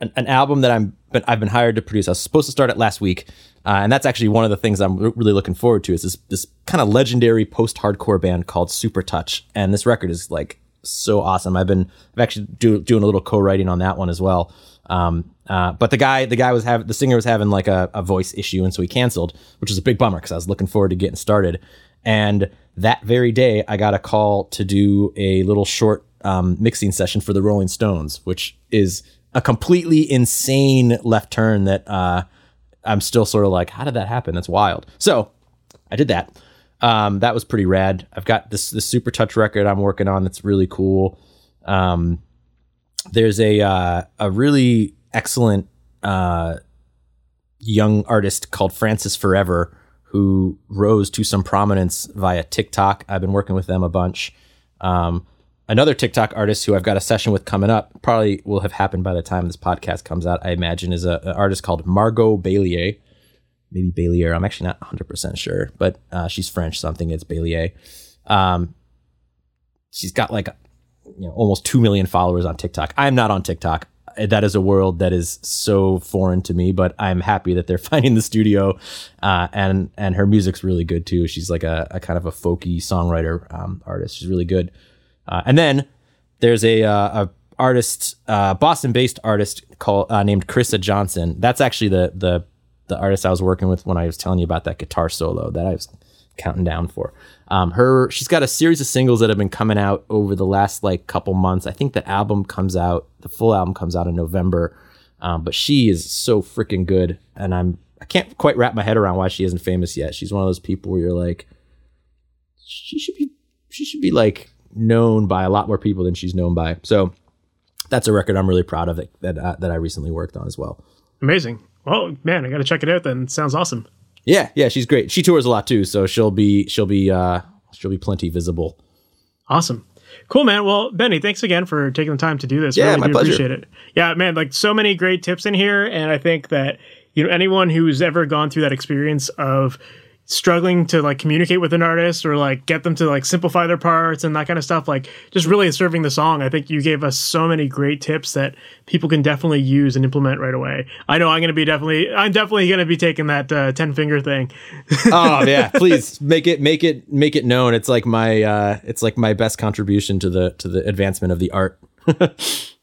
an, an album that I'm but I've been hired to produce. I was supposed to start it last week, uh, and that's actually one of the things I'm r- really looking forward to. Is this this kind of legendary post hardcore band called Super Touch, and this record is like so awesome. I've been I've actually do, doing a little co-writing on that one as well. Um, uh, but the guy the guy was having the singer was having like a, a voice issue, and so he canceled, which was a big bummer because I was looking forward to getting started. And that very day, I got a call to do a little short um, mixing session for the Rolling Stones, which is a completely insane left turn that uh, I'm still sort of like, how did that happen? That's wild. So I did that. Um, that was pretty rad. I've got this this super touch record I'm working on that's really cool. Um, there's a uh, a really excellent uh, young artist called Francis Forever who rose to some prominence via TikTok. I've been working with them a bunch. Um, another TikTok artist who I've got a session with coming up, probably will have happened by the time this podcast comes out, I imagine, is a, an artist called Margot Baillier. Maybe Baillier. I'm actually not 100% sure, but uh, she's French, so I'm thinking it's Baillier. Um, she's got like you know almost 2 million followers on TikTok. I'm not on TikTok. That is a world that is so foreign to me, but I'm happy that they're finding the studio, uh, and and her music's really good too. She's like a, a kind of a folky songwriter um, artist. She's really good. Uh, and then there's a, uh, a artist, uh, Boston-based artist called uh, named Krista Johnson. That's actually the the the artist I was working with when I was telling you about that guitar solo that I was counting down for. Um, her she's got a series of singles that have been coming out over the last like couple months. I think the album comes out, the full album comes out in November. Um, but she is so freaking good, and I'm I can't quite wrap my head around why she isn't famous yet. She's one of those people where you're like, she should be she should be like known by a lot more people than she's known by. So that's a record I'm really proud of that that, uh, that I recently worked on as well. Amazing. Well, man, I got to check it out. Then sounds awesome. Yeah, yeah, she's great. She tours a lot too, so she'll be she'll be uh she'll be plenty visible. Awesome. Cool, man. Well, Benny, thanks again for taking the time to do this. Yeah, really my do pleasure. appreciate it. Yeah, man, like so many great tips in here. And I think that, you know, anyone who's ever gone through that experience of struggling to like communicate with an artist or like get them to like simplify their parts and that kind of stuff, like just really serving the song. I think you gave us so many great tips that people can definitely use and implement right away. I know I'm going to be definitely, I'm definitely going to be taking that uh, 10 finger thing. oh yeah, please make it make it make it known. It's like my uh it's like my best contribution to the to the advancement of the art.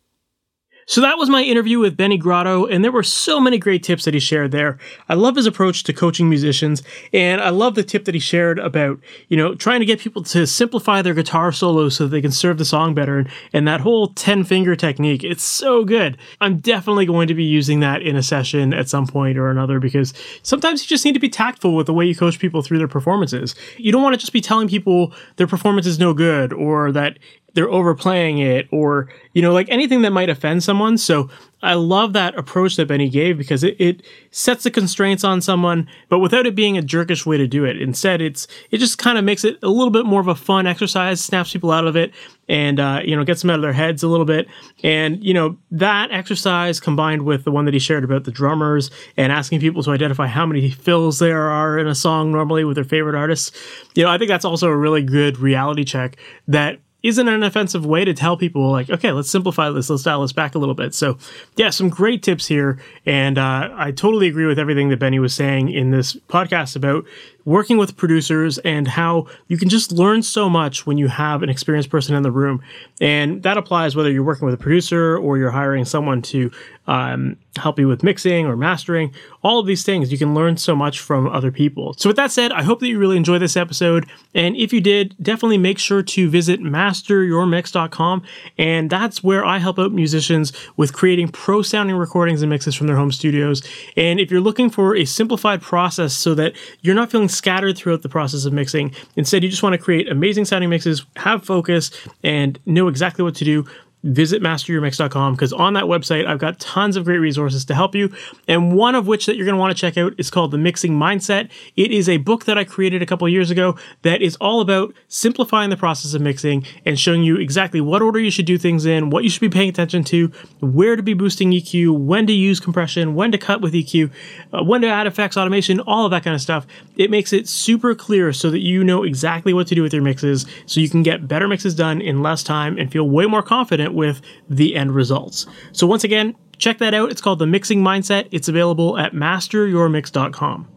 So that was my interview with Benny Grotto, and there were so many great tips that he shared there. I love his approach to coaching musicians, and I love the tip that he shared about, you know, trying to get people to simplify their guitar solos so that they can serve the song better, and, and that whole 10 finger technique. It's so good. I'm definitely going to be using that in a session at some point or another because sometimes you just need to be tactful with the way you coach people through their performances. You don't want to just be telling people their performance is no good or that they're overplaying it or you know like anything that might offend someone. So i love that approach that benny gave because it, it sets the constraints on someone but without it being a jerkish way to do it. Instead it's it just kind of makes it a little bit more of a fun exercise snaps people out of it and uh, you know gets them out of their heads a little bit. And you know that exercise combined with the one that he shared about the drummers and asking people to identify how many fills there are in a song normally with their favorite artists you know i think that's also a really good reality check that isn't an offensive way to tell people like okay let's simplify this let's dial this back a little bit. So yeah some great tips here and uh, i totally agree with everything that benny was saying in this podcast about working with producers and how you can just learn so much when you have an experienced person in the room. And that applies whether you're working with a producer or you're hiring someone to um, help you with mixing or mastering. All of these things you can learn so much from other people. So with that said i hope that you really enjoyed this episode. And if you did definitely make sure to visit masteryourmix.com and that's where i help out musicians with creating pro sounding recordings and mixes from their home studios. And if you're looking for a simplified process so that you're not feeling scattered throughout the process of mixing. Instead you just want to create amazing sounding mixes have focus and know exactly what to do visit masteryourmix.com because on that website, I've got tons of great resources to help you. And one of which that you're going to want to check out is called The Mixing Mindset. It is a book that I created a couple years ago that is all about simplifying the process of mixing and showing you exactly what order you should do things in, what you should be paying attention to, where to be boosting EQ, when to use compression, when to cut with EQ, uh, when to add effects, automation, all of that kind of stuff. It makes it super clear so that you know exactly what to do with your mixes so you can get better mixes done in less time and feel way more confident with the end results. So, once again, check that out. It's called The Mixing Mindset. It's available at masteryourmix.com.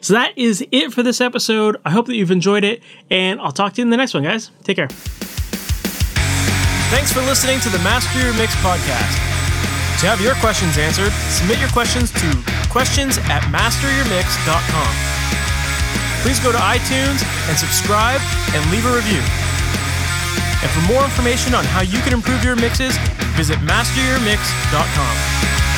So, that is it for this episode. I hope that you've enjoyed it, and I'll talk to you in the next one, guys. Take care. Thanks for listening to the Master Your Mix podcast. To have your questions answered, submit your questions to questions at masteryourmix.com. Please go to iTunes and subscribe and leave a review. And for more information on how you can improve your mixes, visit masteryourmix.com.